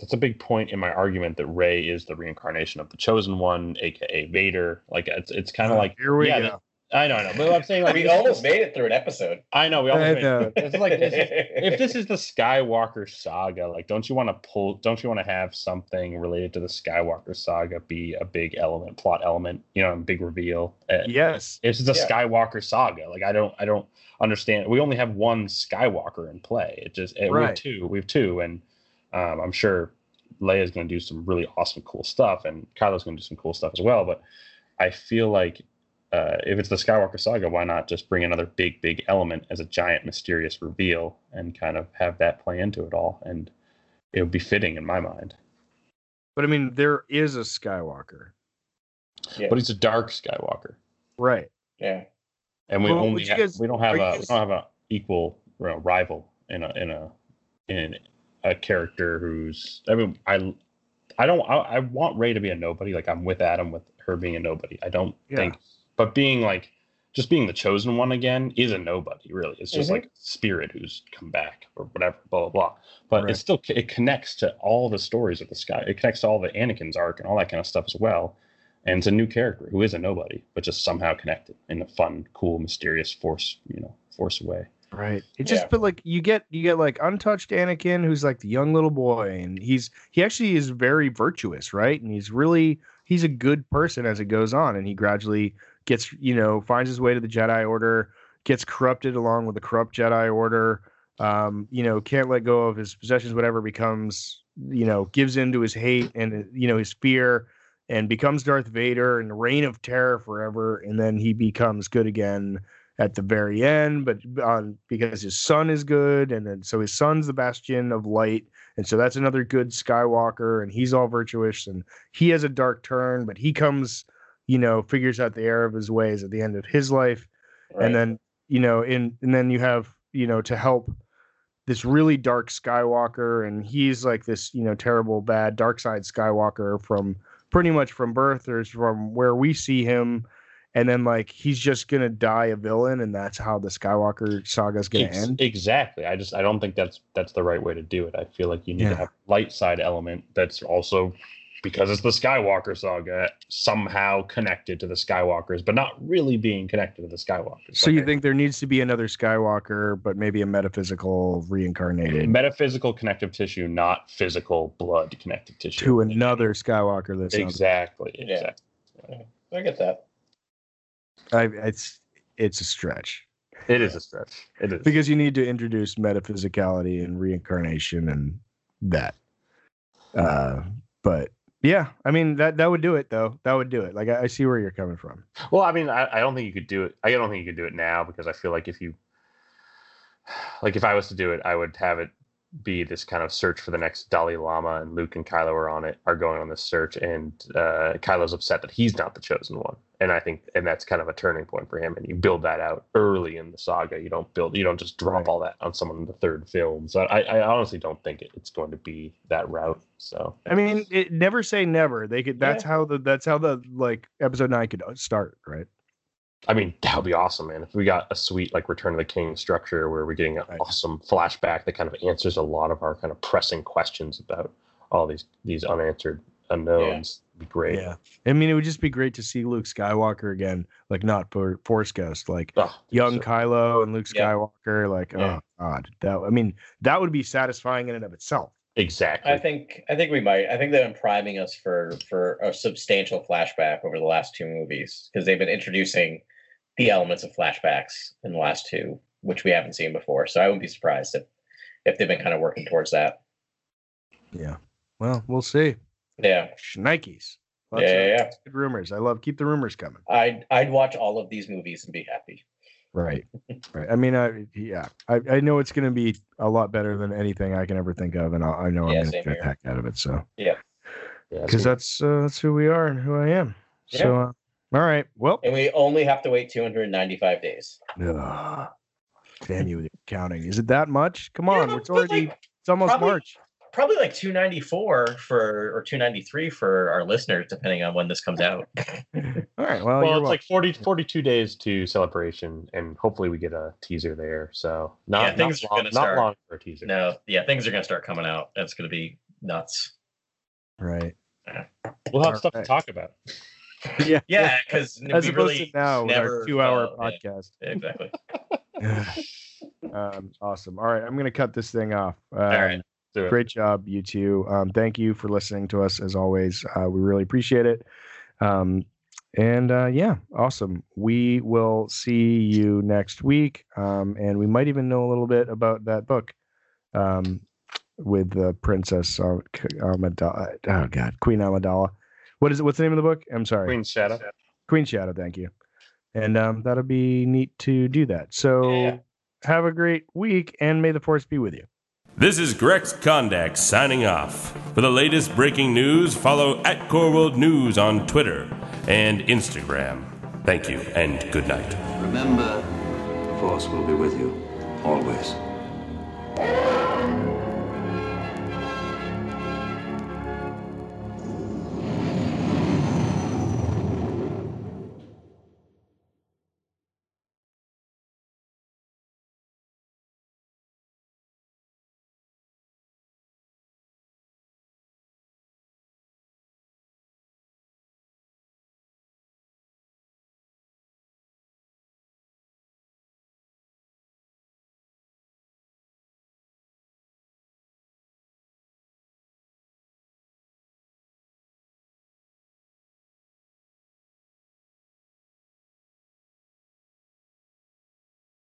S4: that's a big point in my argument that Rey is the reincarnation of the chosen one, aka Vader. Like it's it's kind of like
S5: here we
S4: yeah,
S5: go.
S4: I know, I know, but I'm saying like
S6: we almost made it through an episode.
S4: I know we
S5: I
S4: almost made
S5: know.
S4: it. It's like this is, if this is the Skywalker saga, like don't you want to pull? Don't you want to have something related to the Skywalker saga be a big element, plot element? You know, a big reveal. Uh,
S5: yes,
S4: It's the
S6: Yeah.
S4: Skywalker saga. Like I don't, I don't understand. We only have one Skywalker in play. It just eh, we have two. We have two, and um, I'm sure Leia is going to do some really awesome, cool stuff, and Kylo's going to do some cool stuff as well. But I feel like uh, if it's the Skywalker saga, why not just bring another big, big element as a giant, mysterious reveal and kind of have that play into it all? And it would be fitting in my mind.
S5: but I mean, there is a Skywalker,
S6: Yeah.
S4: But he's a dark Skywalker.
S5: right?
S6: yeah.
S4: and we
S5: Well,
S4: only
S5: would you
S4: have,
S5: guys-
S4: we don't have
S5: are you
S4: a we don't have a equal you know, rival in a in a in a character who's I mean I I don't I, I want Rey to be a nobody like I'm with Adam with her being a nobody I don't
S5: Yeah.
S4: think but being like just being the chosen one again is a nobody really it's just
S6: Mhm.
S4: like spirit who's come back or whatever blah blah blah but
S5: Right.
S4: it still it connects to all the stories of the sky it connects to all the Anakin's arc and all that kind of stuff as well and it's a new character who is a nobody, but just somehow connected in a fun, cool, mysterious force, you know, force way.
S5: Right. It just
S6: Yeah.
S5: but like you get you get like untouched Anakin who's like the young little boy and he's he actually is very virtuous, right? And he's really he's a good person as it goes on and he gradually gets, you know, finds his way to the Jedi order, gets corrupted along with the corrupt Jedi order. Um, you know, can't let go of his possessions whatever becomes, you know, gives in to his hate and you know his fear and becomes Darth Vader and the reign of terror forever and then he becomes good again at the very end, but on because his son is good, and then so his son's the bastion of light, and so that's another good Skywalker, and he's all virtuous, and he has a dark turn, but he comes, you know, figures out the error of his ways at the end of his life,
S6: Right.
S5: and then you know, in and then you have you know to help this really dark Skywalker, and he's like this you know terrible bad dark side Skywalker from pretty much from birth or from where we see him and then like he's just gonna die a villain and that's how the skywalker saga is gonna
S4: Ex-
S5: end
S4: Exactly. I just I don't think that's that's the right way to do it. I feel like you need
S5: Yeah.
S4: to have light side element that's also because it's the Skywalker saga somehow connected to the Skywalkers, but not really being connected to the Skywalkers.
S5: so you think there needs to be another skywalker but maybe a metaphysical reincarnated
S4: metaphysical connective tissue, not physical blood connective tissue.
S5: to another skywalker that's not-
S4: Exactly.
S6: Yeah.
S4: Exactly.
S6: I get that.
S5: I, it's it's a stretch
S4: It is a stretch. It is.
S5: because you need to introduce metaphysicality and reincarnation and that Uh, but yeah, I mean that that would do it though. That would do it. Like I, I see where you're coming from.
S4: Well, I mean, I, I don't think you could do it. I don't think you could do it now because I feel like if you, like, if I was to do it, I would have it be this kind of search for the next Dalai Lama, and Luke and Kylo are on it, are going on this search, and uh, Kylo's upset that he's not the chosen one, and I think, and that's kind of a turning point for him. And you build that out early in the saga. You don't build, you don't just drop
S5: Right.
S4: all that on someone in the third film. So I, I honestly don't think it, it's going to be that route. So
S5: I mean, it, never say never. They could. That's how the that's how the like episode nine could uh, start, right?
S4: I mean, that would be awesome, man. If we got a sweet like Return of the King structure where we're getting an
S5: Right.
S4: awesome flashback that kind of answers a lot of our kind of pressing questions about all these these unanswered unknowns, would be great.
S5: Yeah. I mean, it would just be great to see Luke Skywalker again, like not for Force Ghost, like
S4: Oh,
S5: young
S4: so-
S5: Kylo and Luke
S6: Yeah.
S5: Skywalker. Like,
S6: Yeah.
S5: oh god, that. I mean, that would be satisfying in and of itself.
S4: exactly.
S6: I think I think we might. I think they've been priming us for for a substantial flashback over the last two movies because they've been introducing the elements of flashbacks in the last two, which we haven't seen before. So I wouldn't be surprised if if they've been kind of working towards that.
S5: Yeah. Well, we'll see.
S6: Yeah,
S5: Nikes.
S6: Yeah, yeah, yeah.
S5: Good rumors. I love keep the rumors coming.
S6: I'd I'd watch all of these movies and be happy.
S5: Right. Right. I mean, I yeah, I, I know it's going to be a lot better than anything I can ever think of, and I, I know
S6: Yeah,
S5: I'm going to get
S6: here.
S5: a heck out of it. So
S4: yeah,
S5: because
S4: so-
S5: that's uh, that's who we are and who I am. So uh, all right. Well,
S6: And we only have to wait 295 days.
S5: ugh, damn you with your counting. Is it that much? Come on,
S6: Yeah,
S5: it's already
S6: like,
S5: it's almost
S6: probably-
S5: March.
S6: Probably like 294 for or 293 for our listeners, depending on when this comes out.
S5: All right. Well,
S4: well,
S5: you're
S4: it's like 40, 42 days to celebration, and hopefully we get a teaser there. So not,
S6: Yeah, things
S4: not,
S6: are
S4: long,
S6: gonna
S4: not
S6: start-
S4: long for a teaser.
S6: no, yeah, things are gonna start coming out. It's gonna be nuts.
S5: right.
S4: We'll have stuff to talk about.
S5: Yeah.
S6: Yeah, because
S5: As
S6: we
S5: opposed
S6: really
S5: to now with
S6: never
S5: our two-hour
S6: uh, yeah,
S5: podcast.
S6: exactly.
S5: um, awesome. All right, I'm going to cut this thing off. Um,
S6: right.
S4: Do it.
S5: Great job, you two. Um, thank you for listening to us as always. Uh, we really appreciate it. Um, and uh, yeah, awesome. We will see you next week. Um, and we might even know a little bit about that book um, with the Princess Am- Amidala. Oh, God, Queen Amidala. What is it? What's the name of the book? I'm sorry.
S4: Queen Shadow.
S5: Queen Shadow, thank you. And um, that'll be neat to do that. So
S6: Yeah.
S5: have a great week and may the force be with you.
S7: This is Grex Kondak signing off. For the latest breaking news, follow at Corworld News on Twitter and Instagram. Thank you and good night.
S10: Remember, the Force will be with you always.